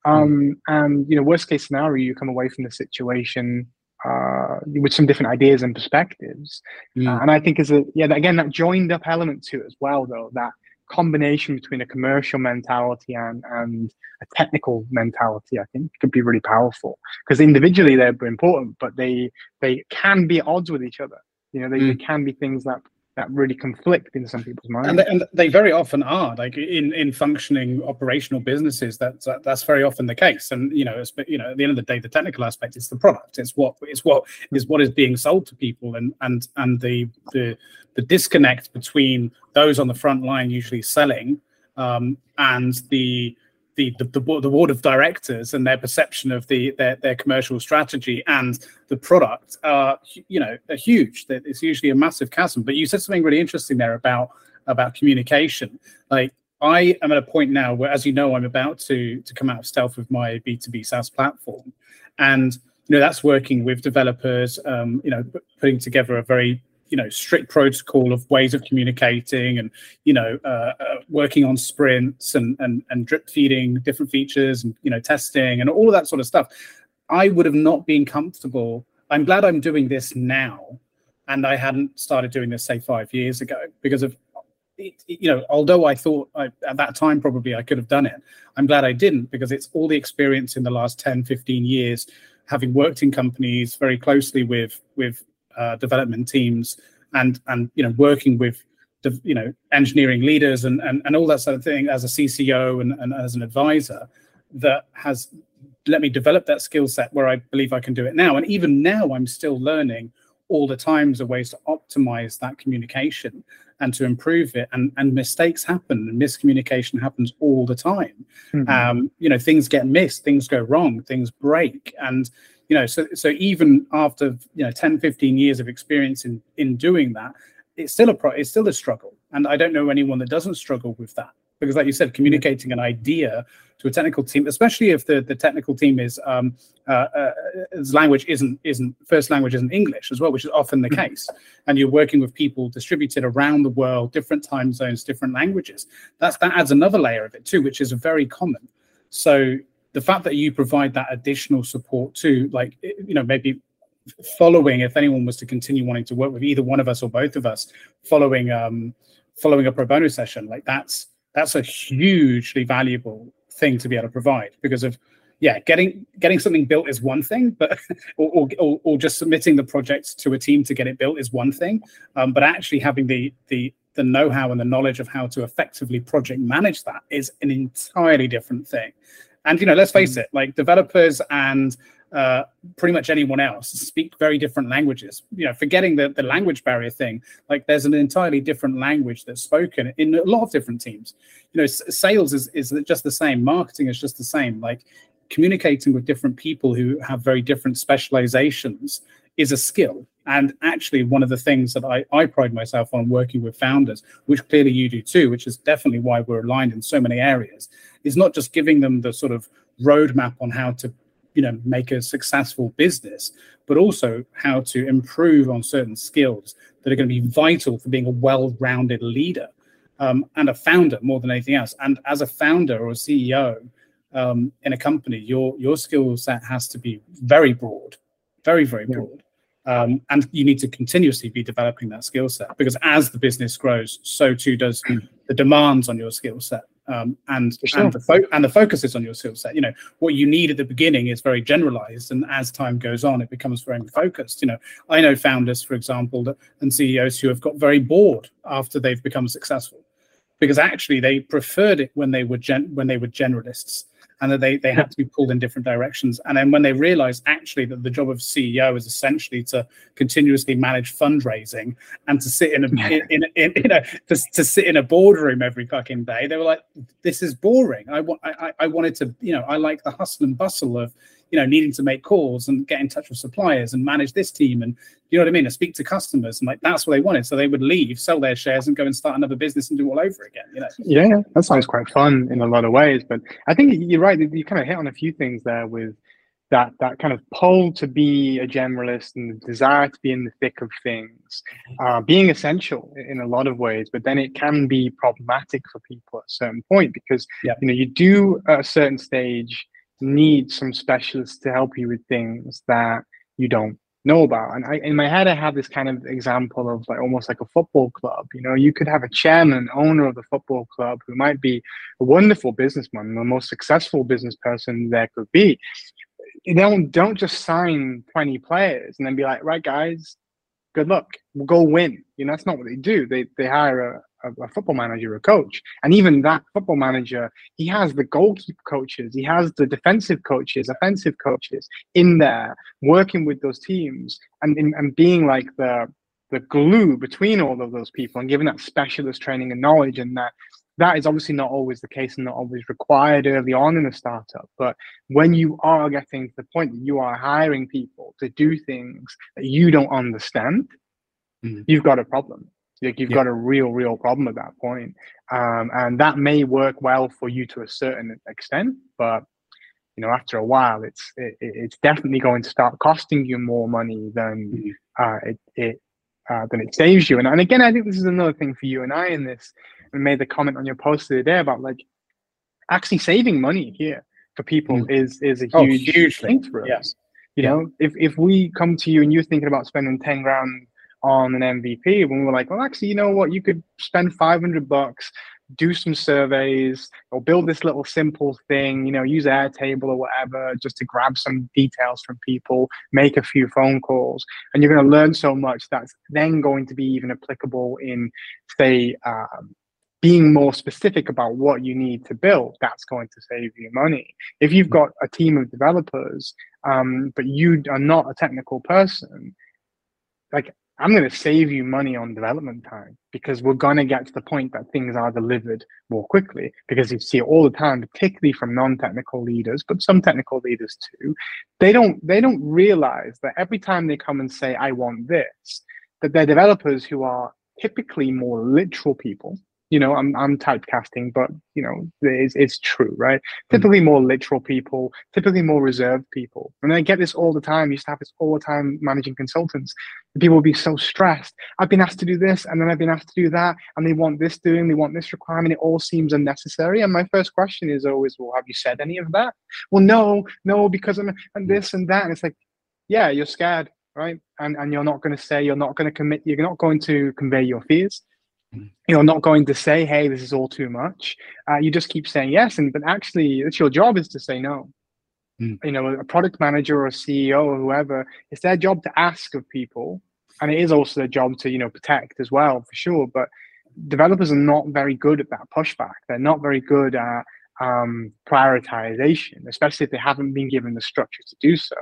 Hmm. Um, and you know, worst case scenario, you come away from the situation uh, with some different ideas and perspectives. Mm. Uh, and I think is a yeah, again that joined up element to it as well, though that combination between a commercial mentality and and a technical mentality, I think, could be really powerful because individually they're important, but they they can be at odds with each other. You know, they, mm. they can be things that that really conflict in some people's minds. And they, and they very often are, like in in functioning operational businesses. That's that's very often the case. And you know, you know, at the end of the day, the technical aspect is the product. It's what it's what is what is being sold to people, and and and the the the disconnect between those on the front line usually selling um, and the the, the, the, board of directors and their perception of the their, their commercial strategy and the product are you know are huge. It's usually a massive chasm. But you said something really interesting there about about communication. Like i am at a point now where as you know i'm about to to come out of stealth with my b2b saas platform. And you know that's working with developers um, you know putting together a very you know strict protocol of ways of communicating and you know uh, uh, working on sprints and, and and drip feeding different features and you know testing and all that sort of stuff. I would have not been comfortable. I'm glad i'm doing this now and i hadn't started doing this say five years ago because of you know although i thought I, at that time probably i could have done it i'm glad i didn't because it's all the experience in the last 10 15 years having worked in companies very closely with with uh, development teams and and you know working with the, you know engineering leaders and, and and all that sort of thing as a CCO and, and as an advisor that has let me develop that skill set where I believe I can do it now. And even now, I'm still learning all the times of ways to optimize that communication and to improve it. And, and mistakes happen and miscommunication happens all the time. Mm-hmm. Um, you know, things get missed, things go wrong, things break. And you know so so even after you know 10 15 years of experience in in doing that it's still a pro it's still a struggle. And i don't know anyone that doesn't struggle with that. Because like you said communicating an idea to a technical team especially if the the technical team is um uh, uh language isn't isn't first language isn't english as well which is often the mm-hmm. case. And you're working with people distributed around the world different time zones different languages. That's that adds another layer of it too which is very common. So the fact that you provide that additional support too, like you know, maybe following if anyone was to continue wanting to work with either one of us or both of us, following um, following a pro bono session, like that's that's a hugely valuable thing to be able to provide because of yeah getting getting something built is one thing but or, or, or just submitting the project to a team to get it built is one thing. Um, but actually having the the the know-how and the knowledge of how to effectively project manage that is an entirely different thing and you know, let's face mm. it, like developers and uh, pretty much anyone else speak very different languages. You know, forgetting the, the language barrier thing, like there's an entirely different language that's spoken in a lot of different teams. You know, sales is, is just the same, marketing is just the same. Like communicating with different people who have very different specializations is a skill. And actually, one of the things that I, I pride myself on working with founders, which clearly you do too, which is definitely why we're aligned in so many areas, is not just giving them the sort of roadmap on how to you know make a successful business but also how to improve on certain skills that are going to be vital for being a well-rounded leader um, and a founder more than anything else. And as a founder or a ceo um, in a company your your skill set has to be very broad very very broad um, and you need to continuously be developing that skill set because as the business grows, so too does the demands on your skill set. Um, and sure. and, the fo- and the focus is on your skill set. You know what you need at the beginning is very generalized, and as time goes on, it becomes very focused. You know, I know founders, for example, that, and CEOs who have got very bored after they've become successful, because actually they preferred it when they were gen- when they were generalists and that they, they had to be pulled in different directions. And then when they realized actually that the job of CEO is essentially to continuously manage fundraising and to sit in a in, in, in, in a to, to sit in a boardroom every fucking day, they were like, "This is boring. I want I, I wanted to you know I like the hustle and bustle of you know needing to make calls and get in touch with suppliers and manage this team and you know what I mean and speak to customers and like that's what they wanted. So they would leave, sell their shares, and go and start another business and do all over again. You know. Yeah, that sounds quite fun in a lot of ways. But I think you're right. You kind of hit on a few things there with that that kind of pull to be a generalist and the desire to be in the thick of things uh, being essential in a lot of ways but then it can be problematic for people at a certain point because yeah. you know you do at a certain stage need some specialists to help you with things that you don't know about. And I, in my head, I have this kind of example of like almost like a football club. You know, you could have a chairman, owner of the football club, who might be a wonderful businessman, the most successful business person there could be. Don't don't just sign twenty players and then be like, right, guys, good luck, we'll go win. You know, that's not what they do. They they hire a, a, a, football manager, a coach, and even that football manager, he has the goalkeeper coaches, he has the defensive coaches, offensive coaches in there working with those teams and and being like the the glue between all of those people and giving that specialist training and knowledge and that that is obviously not always the case and not always required early on in a startup. But when you are getting to the point that you are hiring people to do things that you don't understand, mm. you've got a problem. Like you've yeah. got a real, real problem at that point. Um, and that may work well for you to a certain extent, but you know, after a while, it's it, it's definitely going to start costing you more money than mm-hmm. uh, it, it uh, than it saves you. And, and again, I think this is another thing for you and I in this. And made the comment on your post the other day about like actually saving money here for people mm. is is a huge, oh, huge thing for us. Yeah. You yeah. know, if if we come to you and you're thinking about spending ten grand on an MVP when we were like, well, actually, you know what? You could spend 500 bucks, do some surveys, or build this little simple thing, you know, use Airtable or whatever, just to grab some details from people, make a few phone calls. And you're going to learn so much that's then going to be even applicable in, say, um, being more specific about what you need to build, that's going to save you money. If you've got a team of developers, um, but you are not a technical person, like I'm going to save you money on development time because we're going to get to the point that things are delivered more quickly. Because you see it all the time, particularly from non-technical leaders, but some technical leaders too. They don't they don't realize that every time they come and say, "I want this," that they're developers who are typically more literal people you know, I'm I'm typecasting, but you know, it's, it's true, right? Mm-hmm. Typically more literal people, typically more reserved people. And I get this all the time. I used to have this all the time managing consultants. People would be so stressed. I've been asked to do this, and then I've been asked to do that, and they want this doing, they want this requirement. It all seems unnecessary. And my first question is always, well, have you said any of that? Well, no, no, because I'm and this and that. And it's like, yeah, you're scared, right? And and you're not going to say, you're not going to commit, you're not going to convey your fears you're not going to say, "Hey, this is all too much." Uh, you just keep saying yes, and but actually, it's your job is to say no. Mm. You know, a product manager or a CEO or whoever, it's their job to ask of people, and it is also their job to you know protect as well for sure. But developers are not very good at that pushback. They're not very good at um, prioritization, especially if they haven't been given the structure to do so.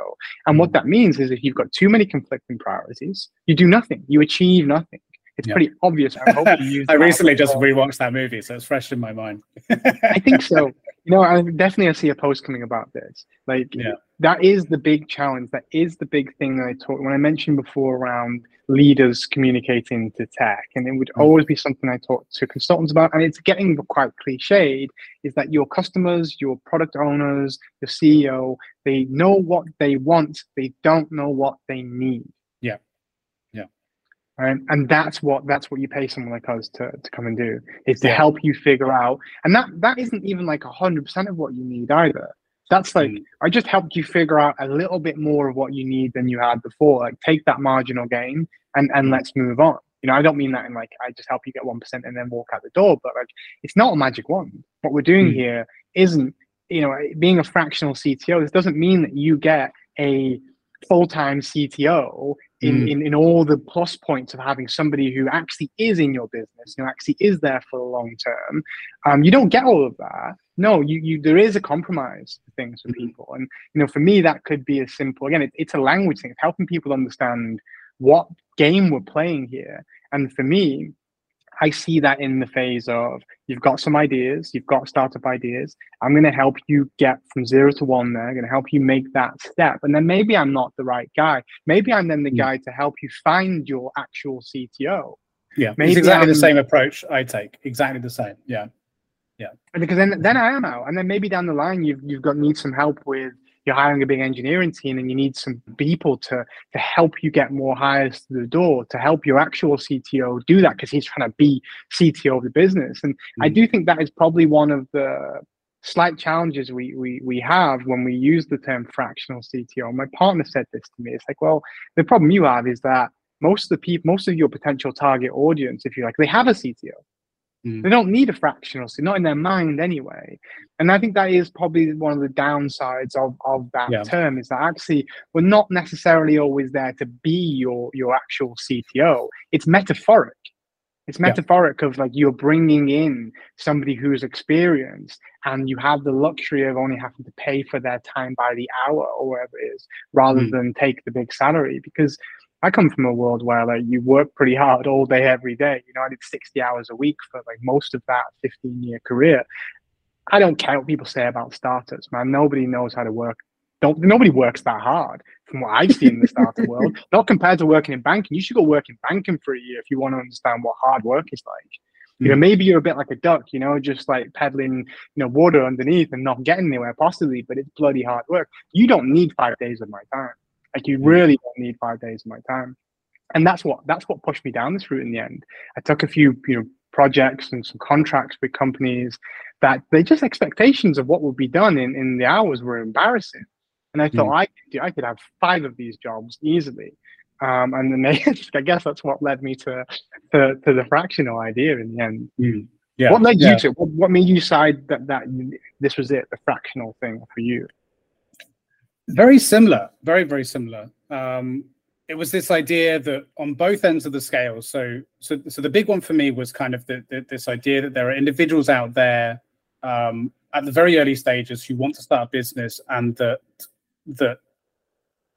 And what hmm. that means is if you've got too many conflicting priorities, you do nothing. You achieve nothing it's yeah. pretty obvious. I hope you use. I recently just rewatched that movie, so it's fresh in my mind. I think so. You know, I definitely I see a post coming about this. Like, yeah. that is the big challenge. That is the big thing that I talked when I mentioned before around leaders communicating to tech, and it would mm. always be something I talk to consultants about. And it's getting quite cliched. Is that your customers, your product owners, your CEO, they know what they want, they don't know what they need. Right? And that's what that's what you pay someone like us to, to come and do is to yeah. help you figure out. And that that isn't even like hundred percent of what you need either. That's like mm. I just helped you figure out a little bit more of what you need than you had before. Like take that marginal gain and and let's move on. You know, I don't mean that in like I just help you get one percent and then walk out the door, but like it's not a magic wand. What we're doing mm. here isn't, you know, being a fractional CTO. This doesn't mean that you get a full-time CTO in, mm. in, in all the plus points of having somebody who actually is in your business, who actually is there for the long term. Um, you don't get all of that. No, you, you there is a compromise for things for mm-hmm. people. And you know, for me, that could be as simple. Again, it, it's a language thing. It's helping people understand what game we're playing here. And for me, I see that in the phase of you've got some ideas, you've got startup ideas. I'm going to help you get from zero to one there. I'm going to help you make that step. And then maybe I'm not the right guy. Maybe I'm then the mm. guy to help you find your actual CTO. Yeah, maybe it's exactly I'm, the same approach I take. Exactly the same. Yeah. Yeah. Because then then I am out. And then maybe down the line you've you've got need some help with you're hiring a big engineering team and you need some people to to help you get more hires to the door to help your actual CTO do that because he's trying to be CTO of the business. And mm. I do think that is probably one of the slight challenges we, we we have when we use the term fractional CTO. My partner said this to me. It's like, well, the problem you have is that most of the people, most of your potential target audience, if you like, they have a CTO. Mm. They don't need a fractional, so not in their mind anyway. And I think that is probably one of the downsides of, of that yeah. term is that actually we're not necessarily always there to be your your actual CTO. It's metaphoric. It's metaphoric yeah. of like you're bringing in somebody who's experienced and you have the luxury of only having to pay for their time by the hour or whatever it is rather mm. than take the big salary because I come from a world where like you work pretty hard all day, every day. You know, I did 60 hours a week for like most of that 15 year career. I don't care what people say about startups, man. Nobody knows how to work. Don't nobody works that hard from what I've seen in the startup world. Not compared to working in banking. You should go work in banking for a year if you want to understand what hard work is like. You know, hmm. maybe you're a bit like a duck, you know, just like peddling, you know, water underneath and not getting anywhere possibly, but it's bloody hard work. You don't need five days of my time. Like you really don't need five days of my time. And that's what that's what pushed me down this route in the end. I took a few, you know, projects and some contracts with companies that they just expectations of what would be done in, in the hours were embarrassing. And I thought mm. I could do, I could have five of these jobs easily. Um, and then they, I guess that's what led me to, to, to the fractional idea in the end. Mm. Yeah. What led yeah. you to what, what made you decide that that this was it, the fractional thing for you? Very similar, very very similar. Um, it was this idea that on both ends of the scale. So so so the big one for me was kind of the, the, this idea that there are individuals out there um, at the very early stages who want to start a business and that that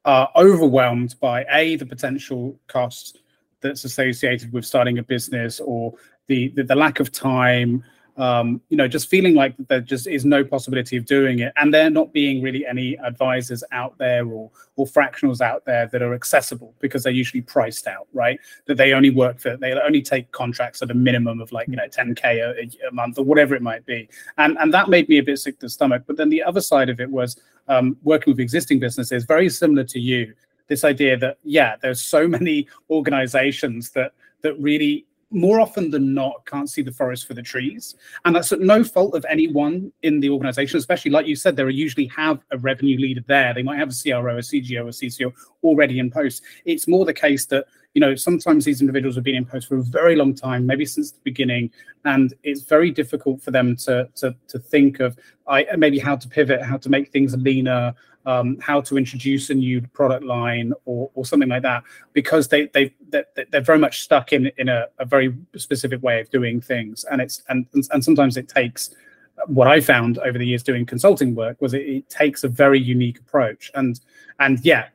are overwhelmed by a the potential costs that's associated with starting a business or the the, the lack of time um, you know, just feeling like there just is no possibility of doing it, and there not being really any advisors out there or or fractionals out there that are accessible because they're usually priced out, right? That they only work for they only take contracts at a minimum of like you know 10k a, a month or whatever it might be, and and that made me a bit sick to the stomach. But then the other side of it was um, working with existing businesses, very similar to you. This idea that yeah, there's so many organizations that that really more often than not can't see the forest for the trees. And that's at no fault of anyone in the organization especially like you said they usually have a revenue leader there. They might have a cro a cgo a cco already in post. It's more the case that you know sometimes these individuals have been in post for a very long time maybe since the beginning and it's very difficult for them to to, to think of I, maybe how to pivot how to make things leaner um, how to introduce a new product line or, or something like that because they they they're very much stuck in in a, a very specific way of doing things. And it's and and sometimes it takes what I found over the years doing consulting work was it, it takes a very unique approach. And and yeah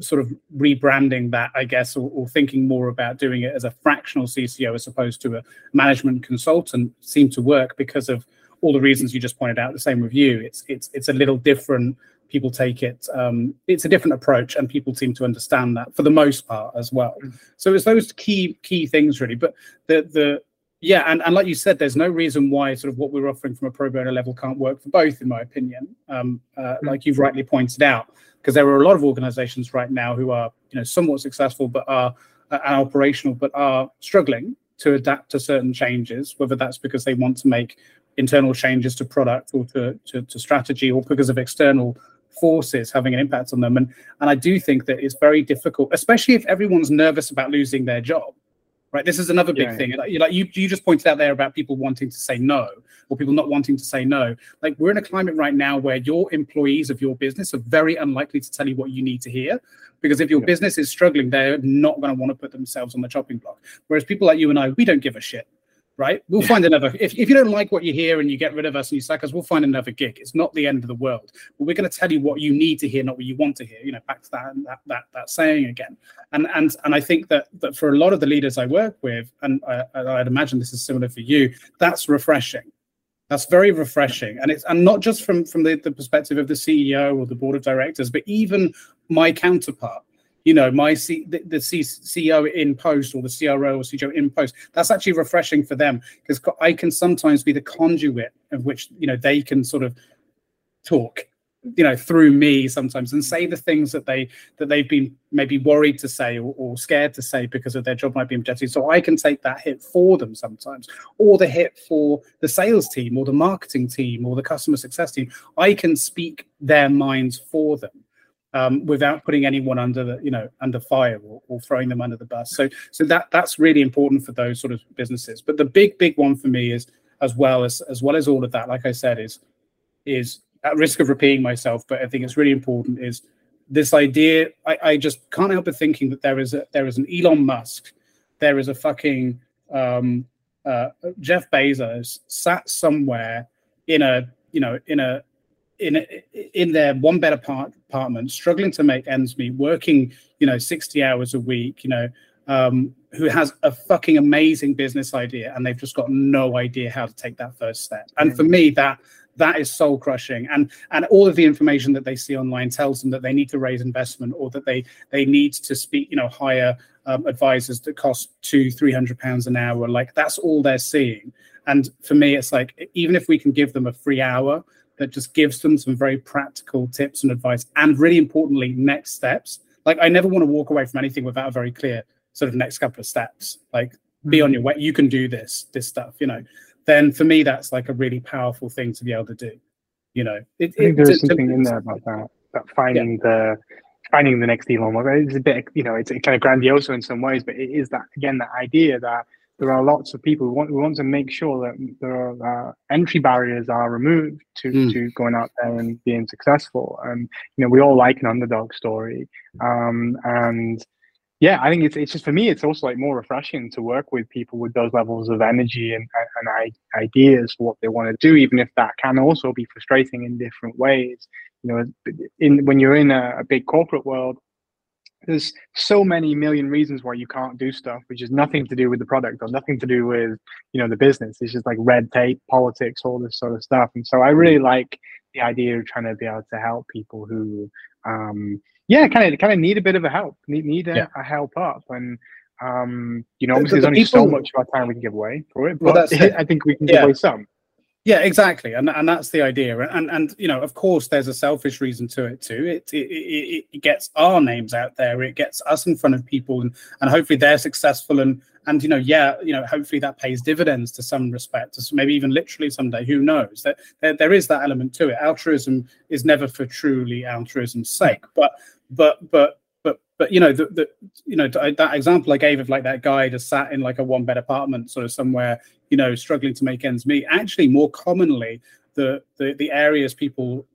sort of rebranding that I guess or, or, thinking more about doing it as a fractional CCO as opposed to a management consultant seemed to work because of all the reasons you just pointed out the same with you it's it's it's a little different people take it. Um, it's a different approach, and people seem to understand that for the most part as well. Mm. So it's those key key things really. But the the yeah, and, and like you said, there's no reason why sort of what we're offering from a pro bono level can't work for both, in my opinion. Um, uh, mm. like you've rightly pointed out, because there are a lot of organisations right now who are you know somewhat successful but are, uh, operational but are struggling to adapt to certain changes, whether that's because they want to make internal changes to product or to, to, to strategy or because of external forces having an impact on them. And and I do think that it's very difficult, especially if everyone's nervous about losing their job. Right? This is another big Yeah. thing. Like, you like you you just pointed out there about people wanting to say no or people not wanting to say no. Like we're in a climate right now where your employees of your business are very unlikely to tell you what you need to hear. Because if your Yeah. business is struggling, they're not going to want to put themselves on the chopping block. Whereas people like you and I, we don't give a shit, right? We'll find another. If, if you don't like what you hear and you get rid of us and you sack us, we'll find another gig. It's not the end of the world. But we're going to tell you what you need to hear, not what you want to hear. You know, back to that that that, that saying again. And and and I think that that for a lot of the leaders I work with, and I, I'd imagine this is similar for you, that's refreshing. That's very refreshing, and it's and not just from from the, the perspective of the CEO or the board of directors, but even my counterpart. You know, my C, the, the C, CEO in post or the CRO or CTO in post. That's actually refreshing for them because I can sometimes be the conduit of which you know they can sort of talk you know through me sometimes and say the things that they that they've been maybe worried to say or, or scared to say because of their job might be objective so i can take that hit for them sometimes or the hit for the sales team or the marketing team or the customer success team i can speak their minds for them um, without putting anyone under the you know under fire or, or throwing them under the bus so so that that's really important for those sort of businesses but the big big one for me is as well as as well as all of that like i said is is at risk of repeating myself, but I think it's really important is this idea. I, I just can't help but thinking that there is a there is an Elon Musk, there is a fucking um, uh, Jeff Bezos sat somewhere in a you know in a in in their one bed apart, apartment, struggling to make ends meet, working you know sixty hours a week, you know. Um, who has a fucking amazing business idea and they've just got no idea how to take that first step. And for me, that that is soul crushing and and all of the information that they see online tells them that they need to raise investment or that they they need to speak you know hire um, advisors that cost two three hundred pounds an hour like that's all they're seeing and for me it's like even if we can give them a free hour that just gives them some very practical tips and advice and really importantly next steps. Like i never want to walk away from anything without a very clear sort of next couple of steps. Like be on hmm. your way you can do this this stuff you know. Then for me that's like a really powerful thing to be able to do you know. It, I think it- there's to- to- something in there about that. That finding the finding the next Elon Musk. It's a bit, you know, it's kind of grandiose in some ways, but it is that again that idea that there are lots of people who want, who want to make sure that there are uh, entry barriers are removed to Mm. to going out there and being successful. And you know, we all like an underdog story, um, and yeah, I think it's it's just for me, it's also like more refreshing to work with people with those levels of energy and and I, ideas for what they want to do, even if that can also be frustrating in different ways. You know, in when you're in a, a big corporate world, there's so many million reasons why you can't do stuff, which is nothing to do with the product or nothing to do with you know the business. It's just like red tape, politics, all this sort of stuff. And so I really like the idea of trying to be able to help people who um yeah kind of kind of need a bit of a help need need a, Yeah. a help up and um you know obviously the there's only so much of our time we can give away for it Well, but that's it. i think we can Yeah. give away some Yeah, exactly, and and that's the idea. And and you know, of course, there's a selfish reason to it too. It it, it, it gets our names out there. It gets us in front of people, and and hopefully they're successful. And and you know, yeah, you know, hopefully that pays dividends to some respect, to maybe even literally someday. Who knows? That there, there is that element to it. Altruism is never for truly altruism's sake, but but but. But, you know the, the you know th- that example I gave of like that guy just sat in like a one bed apartment sort of somewhere you know struggling to make ends meet. Actually more commonly the the, the areas people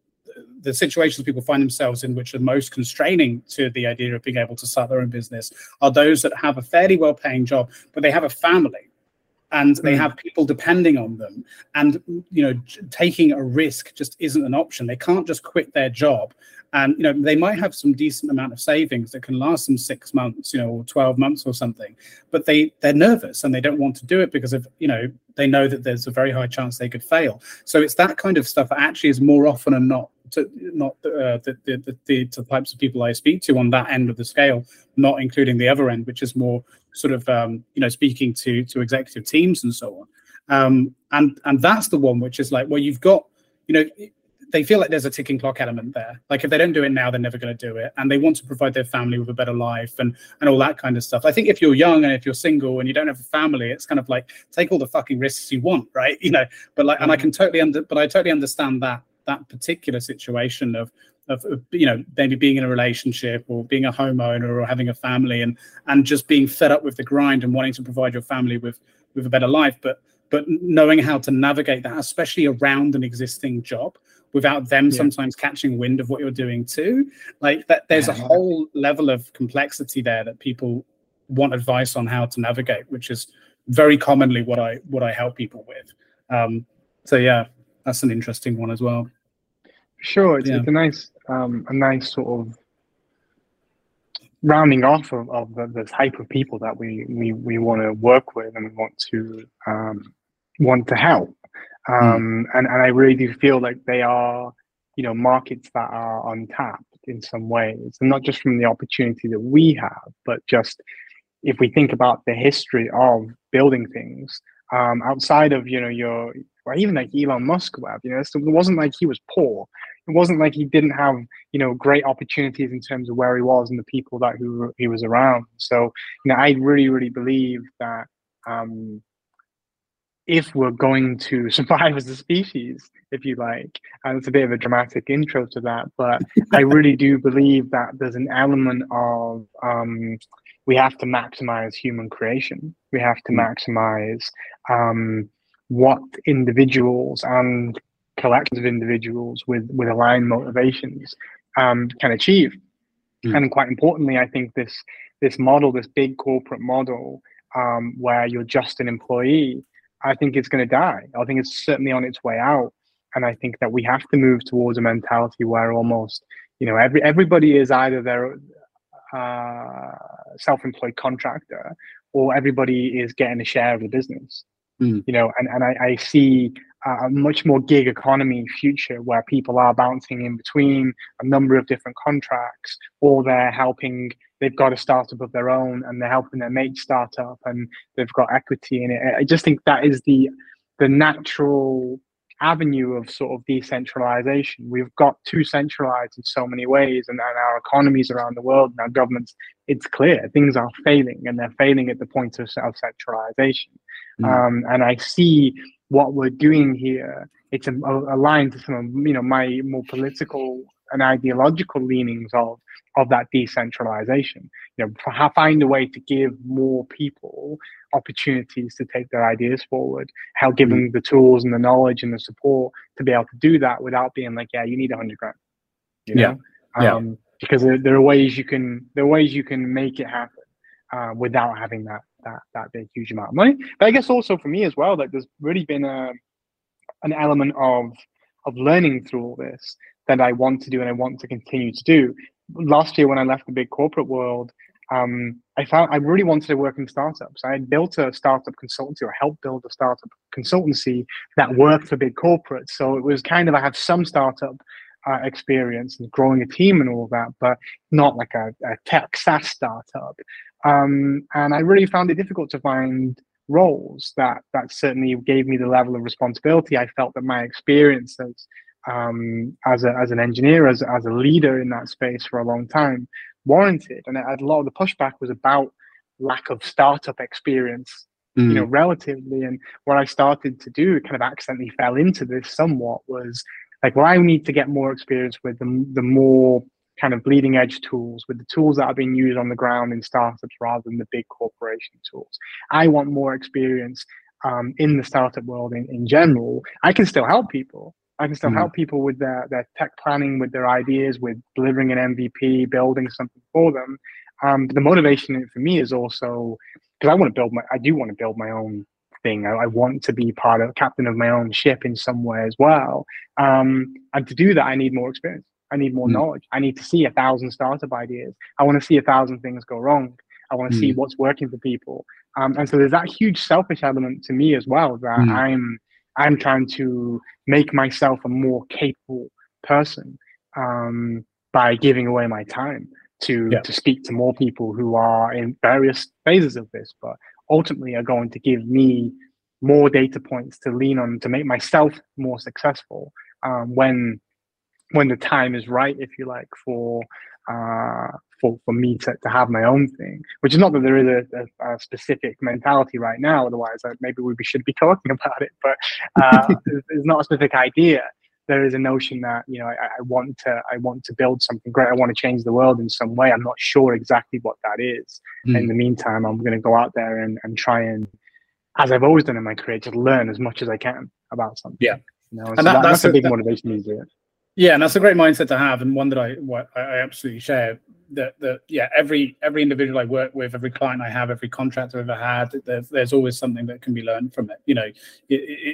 the situations people find themselves in which are most constraining to the idea of being able to start their own business are those that have a fairly well paying job but they have a family and they Mm. have people depending on them. And you know taking a risk just isn't an option. They can't just quit their job. And you know they might have some decent amount of savings that can last them six months you know or 12 months or something but they they're nervous and they don't want to do it because of you know they know that there's a very high chance they could fail. So it's that kind of stuff that actually is more often than not to, not uh, the, the, the, the, types of people I speak to on that end of the scale, not including the other end, which is more sort of um, you know speaking to to executive teams and so on. Um, and and that's the one which is like, well, you've got you know they feel like there's a ticking clock element there. Like if they don't do it now, they're never going to do it, and they want to provide their family with a better life and and all that kind of stuff. I think if you're young and if you're single and you don't have a family, it's kind of like take all the fucking risks you want, right? You know, but like, and I can totally under, but I totally understand that that particular situation of of, you know maybe being in a relationship or being a homeowner or having a family and and just being fed up with the grind and wanting to provide your family with with a better life. But but knowing how to navigate that especially around an existing job without them yeah. sometimes catching wind of what you're doing too like that there's a whole level of complexity there that people want advice on how to navigate which is very commonly what i what i help people with. Um so yeah that's an interesting one as well Sure, it's, yeah. it's a nice, um, a nice sort of rounding off of, of the, the, type of people that we we, we want to work with and we want to um, want to help. Hmm. Um, mm. and, and I really do feel like they are, you know, markets that are untapped in some ways, and not just from the opportunity that we have, but just if we think about the history of building things um, outside of you know your or even like Elon Musk web, you know, it wasn't like he was poor it wasn't like he didn't have you know great opportunities in terms of where he was and the people that who he was around. So you know, I really really believe that um, if we're going to survive as a species, if you like, and it's a bit of a dramatic intro to that, but I really do believe that there's an element of um, we have to maximize human creation. We have to mm. maximize um, what individuals and collections of individuals with with aligned motivations um, can achieve. Mm. And quite importantly, I think this this model, this big corporate model, um, where you're just an employee, I think it's going to die. I think it's certainly on its way out. And I think that we have to move towards a mentality where almost, you know, every everybody is either their uh, self-employed contractor or everybody is getting a share of the business. Mm. You know, and, and I, I see a much more gig economy future where people are bouncing in between a number of different contracts or they're helping they've got a startup of their own and they're helping their mate startup and they've got equity in it. I just think that is the the natural avenue of sort of decentralization. We've got too centralized in so many ways and, and our economies around the world and our governments it's clear things are failing and they're failing at the point of self-centralization mm. um, and i see what we're doing here. It's aligned to some of you know my more political and ideological leanings of of that decentralization. You know, find a way to give more people opportunities to take their ideas forward. How give them the tools and the knowledge and the support to be able to do that without being like, yeah, you need a hundred grand. You know? Yeah. Um, yeah. Because there, there, are ways you can there are ways you can make it happen uh, without having that that that big huge amount of money. But I guess also for me as well, like there's really been a an element of of learning through all this that I want to do and I want to continue to do. Last year when I left the big corporate world, um, I found I really wanted to work in startups. I had built a startup consultancy or helped build a startup consultancy that worked for big corporates. So it was kind of I have some startup uh, experience and growing a team and all that, but not like a, a tech SaaS startup. Um, and I really found it difficult to find roles that that certainly gave me the level of responsibility. I felt that my experiences um, as a, as an engineer, as as a leader in that space for a long time, warranted. And a lot of the pushback was about lack of startup experience, mm. you know, relatively. And what I started to do, kind of accidentally fell into this somewhat, was like, well, I need to get more experience with the the more kind of bleeding edge tools with the tools that are being used on the ground in startups rather than the big corporation tools. I want more experience um, in the startup world in, in general. I can still help people. I can still mm help people with their, their tech planning, with their ideas, with delivering an MVP, building something for them. Um, but the motivation for me is also because I want to build my, I do want to build my own thing. I, I, want to be part of captain of my own ship in some way as well. Um, and to do that, I need more experience. I need more mm. knowledge. I need to see a thousand startup ideas. I want to see a thousand things go wrong. I want to mm. see what's working for people. Um, and so there's that huge selfish element to me as well that mm. I'm I'm trying to make myself a more capable person um, by giving away my time to yeah. to speak to more people who are in various phases of this, but ultimately are going to give me more data points to lean on to make myself more successful um, when when the time is right, if you like, for uh, for for me to, to have my own thing. Which is not that there is a, a, a specific mentality right now. Otherwise, uh, maybe we should be talking about it. But uh, there's not a specific idea. There is a notion that you know I, I, want to I want to build something great. I want to change the world in some way. I'm not sure exactly what that is. Mm. In the meantime, I'm going to go out there and, and try and, as I've always done in my career, just learn as much as I can about something. Yeah, you know, and so that, that's, that's, a big that, motivation to do it. Yeah, and that's a great mindset to have, and one that I I absolutely share. That that yeah, every every individual I work with, every client I have, every contract I've ever had, there's, there's always something that can be learned from it. You know, it,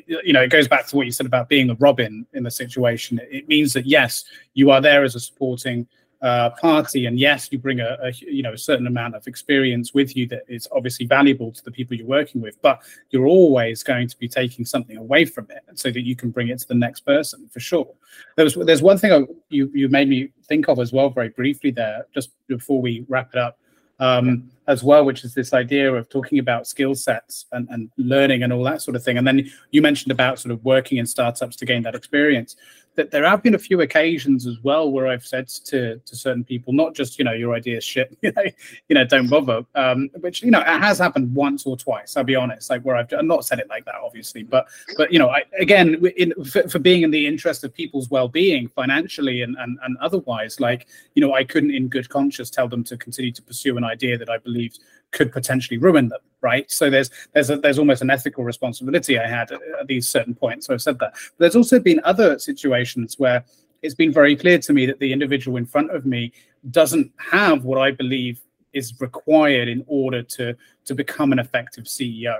it, you know, it goes back to what you said about being a Robin in the situation. It, it means that yes, you are there as a supporting uh, party, and yes, you bring a, a, you know a certain amount of experience with you that is obviously valuable to the people you're working with, but you're always going to be taking something away from it so that you can bring it to the next person for sure. There's there's one thing I, you you made me think of as well very briefly there just before we wrap it up. Um, as well, which is this idea of talking about skill sets and, and learning and all that sort of thing. And then you mentioned about sort of working in startups to gain that experience that there have been a few occasions as well where I've said to to certain people, not just you know your ideas shit, you know, you know, don't bother. Um, which you know it has happened once or twice. I'll be honest, like where I've, I've not said it like that, obviously, but but you know, I, again, in, for, for being in the interest of people's well being, financially and, and and otherwise, like you know, I couldn't in good conscience tell them to continue to pursue an idea that I believed could potentially ruin them right? So there's there's a, there's almost an ethical responsibility i had at, at these certain points so i've said that. But there's also been other situations where it's been very clear to me that the individual in front of me doesn't have what i believe is required in order to to become an effective ceo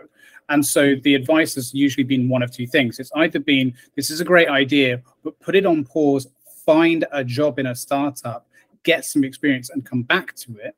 and so the advice has usually been one of two things. It's either been this is a great idea but put it on pause find a job in a startup get some experience and come back to it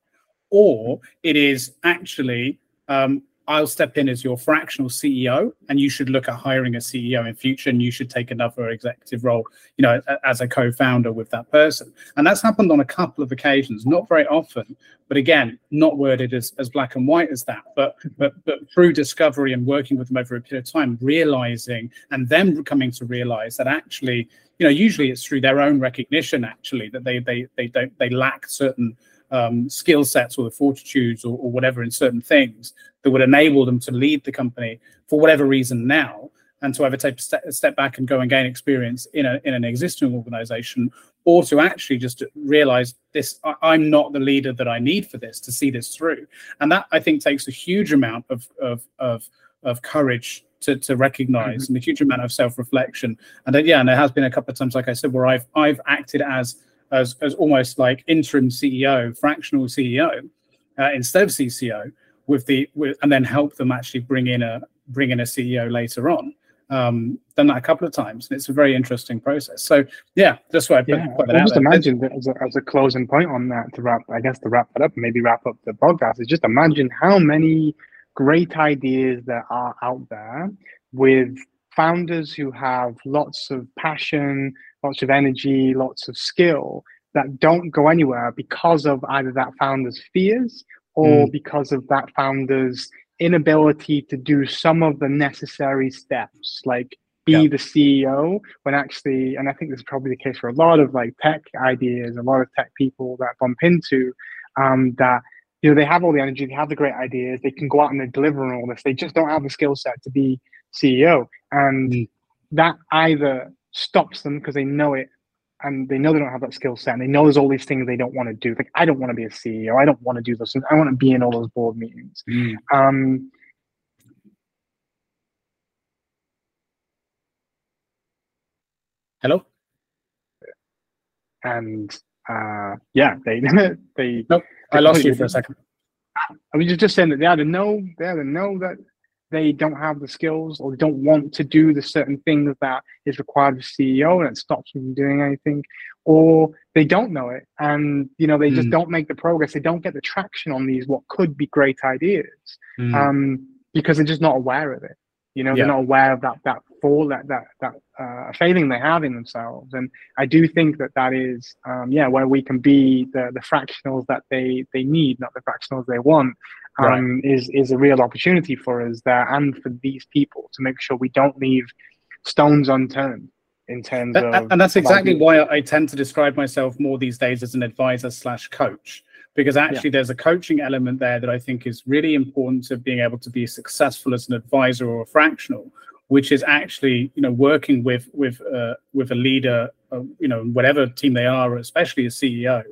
or it is actually um, I'll step in as your fractional CEO, and you should look at hiring a CEO in future, and you should take another executive role, you know, as a co-founder with that person. And that's happened on a couple of occasions, not very often, but again, not worded as, as black and white as that, but but but through discovery and working with them over a period of time, realizing and them coming to realize that actually, you know, usually it's through their own recognition actually that they they they don't they lack certain um, skill sets or the fortitudes or, or, whatever in certain things that would enable them to lead the company for whatever reason now and to either take a step, a step back and go and gain experience in, a, in an existing organization or to actually just realize this i'm not the leader that i need for this to see this through and that i think takes a huge amount of of of, of courage to, to recognize mm-hmm. and a huge amount of self-reflection and then, yeah and there has been a couple of times like i said where i've i've acted as as, as almost like interim CEO, fractional CEO uh, instead of CCO, with the with, and then help them actually bring in a bring in a CEO later on. Um, done that a couple of times, and it's a very interesting process. So yeah, that's why I put, yeah, put I just imagine that as a, as a closing point on that to wrap, I guess to wrap it up, maybe wrap up the podcast is just imagine how many great ideas there are out there with founders who have lots of passion, lots of energy, lots of skill that don't go anywhere because of either that founder's fears or mm. because of that founder's inability to do some of the necessary steps, like be yeah. the CEO when actually, and I think this is probably the case for a lot of like tech ideas, a lot of tech people that bump into um, that you know they have all the energy, they have the great ideas, they can go out and they deliver on all this. They just don't have the skill set to be CEO, and mm. that either stops them because they know it and they know they don't have that skill set and they know there's all these things they don't want to do. Like i don't want to be a ceo i don't want to do this. I want to be in all those board meetings. Mm. um, hello? And uh, yeah they they nope i lost you for a second. I was just saying that they either know they either know that they don't have the skills or they don't want to do the certain things that is required of CEO and it stops them from doing anything, or they don't know it and you know they mm. just don't make the progress. They don't get the traction on these what could be great ideas mm. um, because they're just not aware of it. You know, yeah. they're not aware of that that fall that that that uh, failing they have in themselves. And I do think that that is, um, yeah, where we can be the the fractionals that they they need, not the fractionals they want um, right. is is a real opportunity for us there and for these people to make sure we don't leave stones unturned in terms of and that's exactly why I tend to describe myself more these days as an advisor slash coach because actually yeah. there's a coaching element there that I think is really important to being able to be successful as an advisor or a fractional which is actually you know working with with uh, with a leader, uh, you know whatever team they are, especially a CEO,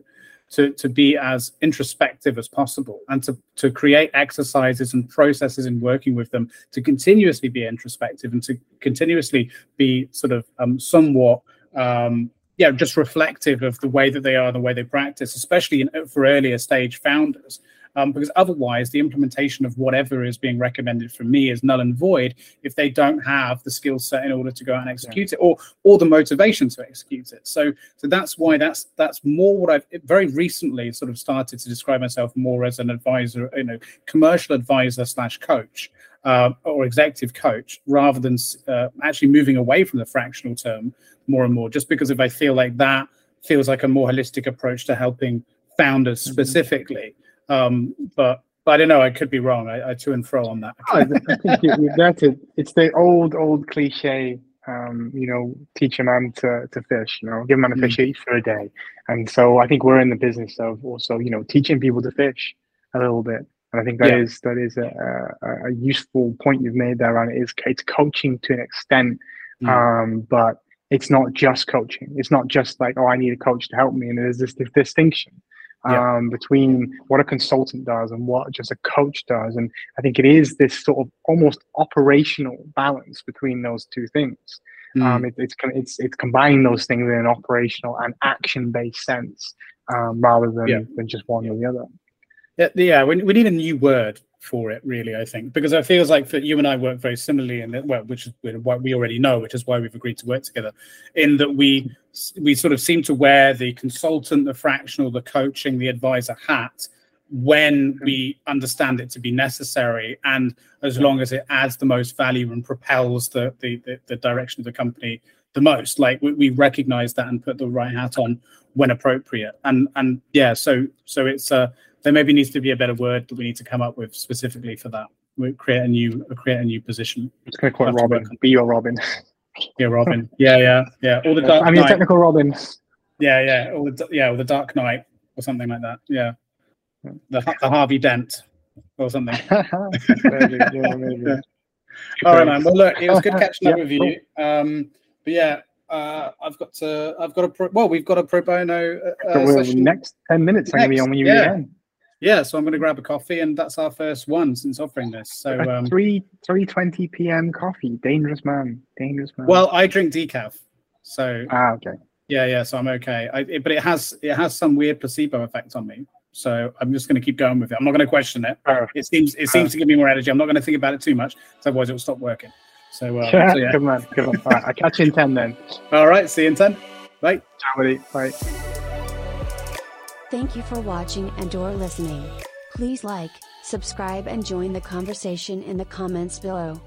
to to be as introspective as possible and to to create exercises and processes in working with them to continuously be introspective and to continuously be sort of um, somewhat um, yeah just reflective of the way that they are the way they practice especially in, for earlier stage founders um, because otherwise the implementation of whatever is being recommended from me is null and void if they don't have the skill set in order to go out and execute yeah. it or or the motivation to execute it so so that's why that's that's more what i've very recently sort of started to describe myself more as an advisor you know commercial advisor slash coach uh, or executive coach rather than uh, actually moving away from the fractional term more and more just because if i feel like that feels like a more holistic approach to helping founders mm-hmm. specifically um, but but I don't know. I could be wrong. I, I to and fro on that. oh, I think you, that's it. It's the old old cliche. Um, you know, teach a man to, to fish. You know, give a man a fish mm. eat for a day. And so I think we're in the business of also you know teaching people to fish a little bit. And I think that yeah. is that is a, a, a, useful point you've made there. And it is it's coaching to an extent, mm. um, but it's not just coaching. It's not just like oh I need a coach to help me. And there's this, this distinction yeah. um, between what a consultant does and what just a coach does. And I think it is this sort of almost operational balance between those two things. Mm. Um, it, it's it's it's combining those things in an operational and action based sense um, rather than, yeah. than just one or the other. Yeah, yeah. We, we need a new word for it, really. I think because it feels like that you and I work very similarly, and well, which is what we already know, which is why we've agreed to work together. In that we we sort of seem to wear the consultant, the fractional, the coaching, the advisor hat when we understand it to be necessary, and as long as it adds the most value and propels the the, the, the direction of the company the most. Like we, we recognize that and put the right hat on when appropriate. And and yeah, so so it's uh there maybe needs to be a better word that we need to come up with specifically for that. We create a new create a new position. It's going to call Robin. Be your Robin. Yeah, Robin. Yeah, yeah, yeah. All the dark. I mean, technical Robin. Yeah, yeah. All the yeah, or the Dark Knight or something like that. Yeah, the the Harvey Dent or something. maybe, yeah, maybe. Yeah. All right, man. Well, look, it was good catching up with you. Um, but yeah, uh, I've got to. I've got a. Pro, well, we've got a pro bono uh, uh session. Next ten minutes, I'm going to be on when you yeah. End. Yeah, so I'm going to grab a coffee, and that's our first one since offering this. So um, three three twenty p.m. coffee, dangerous man, dangerous man. Well, I drink decaf, so ah, okay. Yeah, yeah, so I'm okay. I, it, but it has it has some weird placebo effect on me, so I'm just going to keep going with it. I'm not going to question it. Oh. It seems it seems oh. to give me more energy. I'm not going to think about it too much, otherwise it will stop working. So, uh, yeah, so yeah, good man, good man. All right, I'll catch you in ten then. All right, see you in ten. Bye. Ciao, buddy. Bye. Thank you for watching and or listening. Please like, subscribe and join the conversation in the comments below.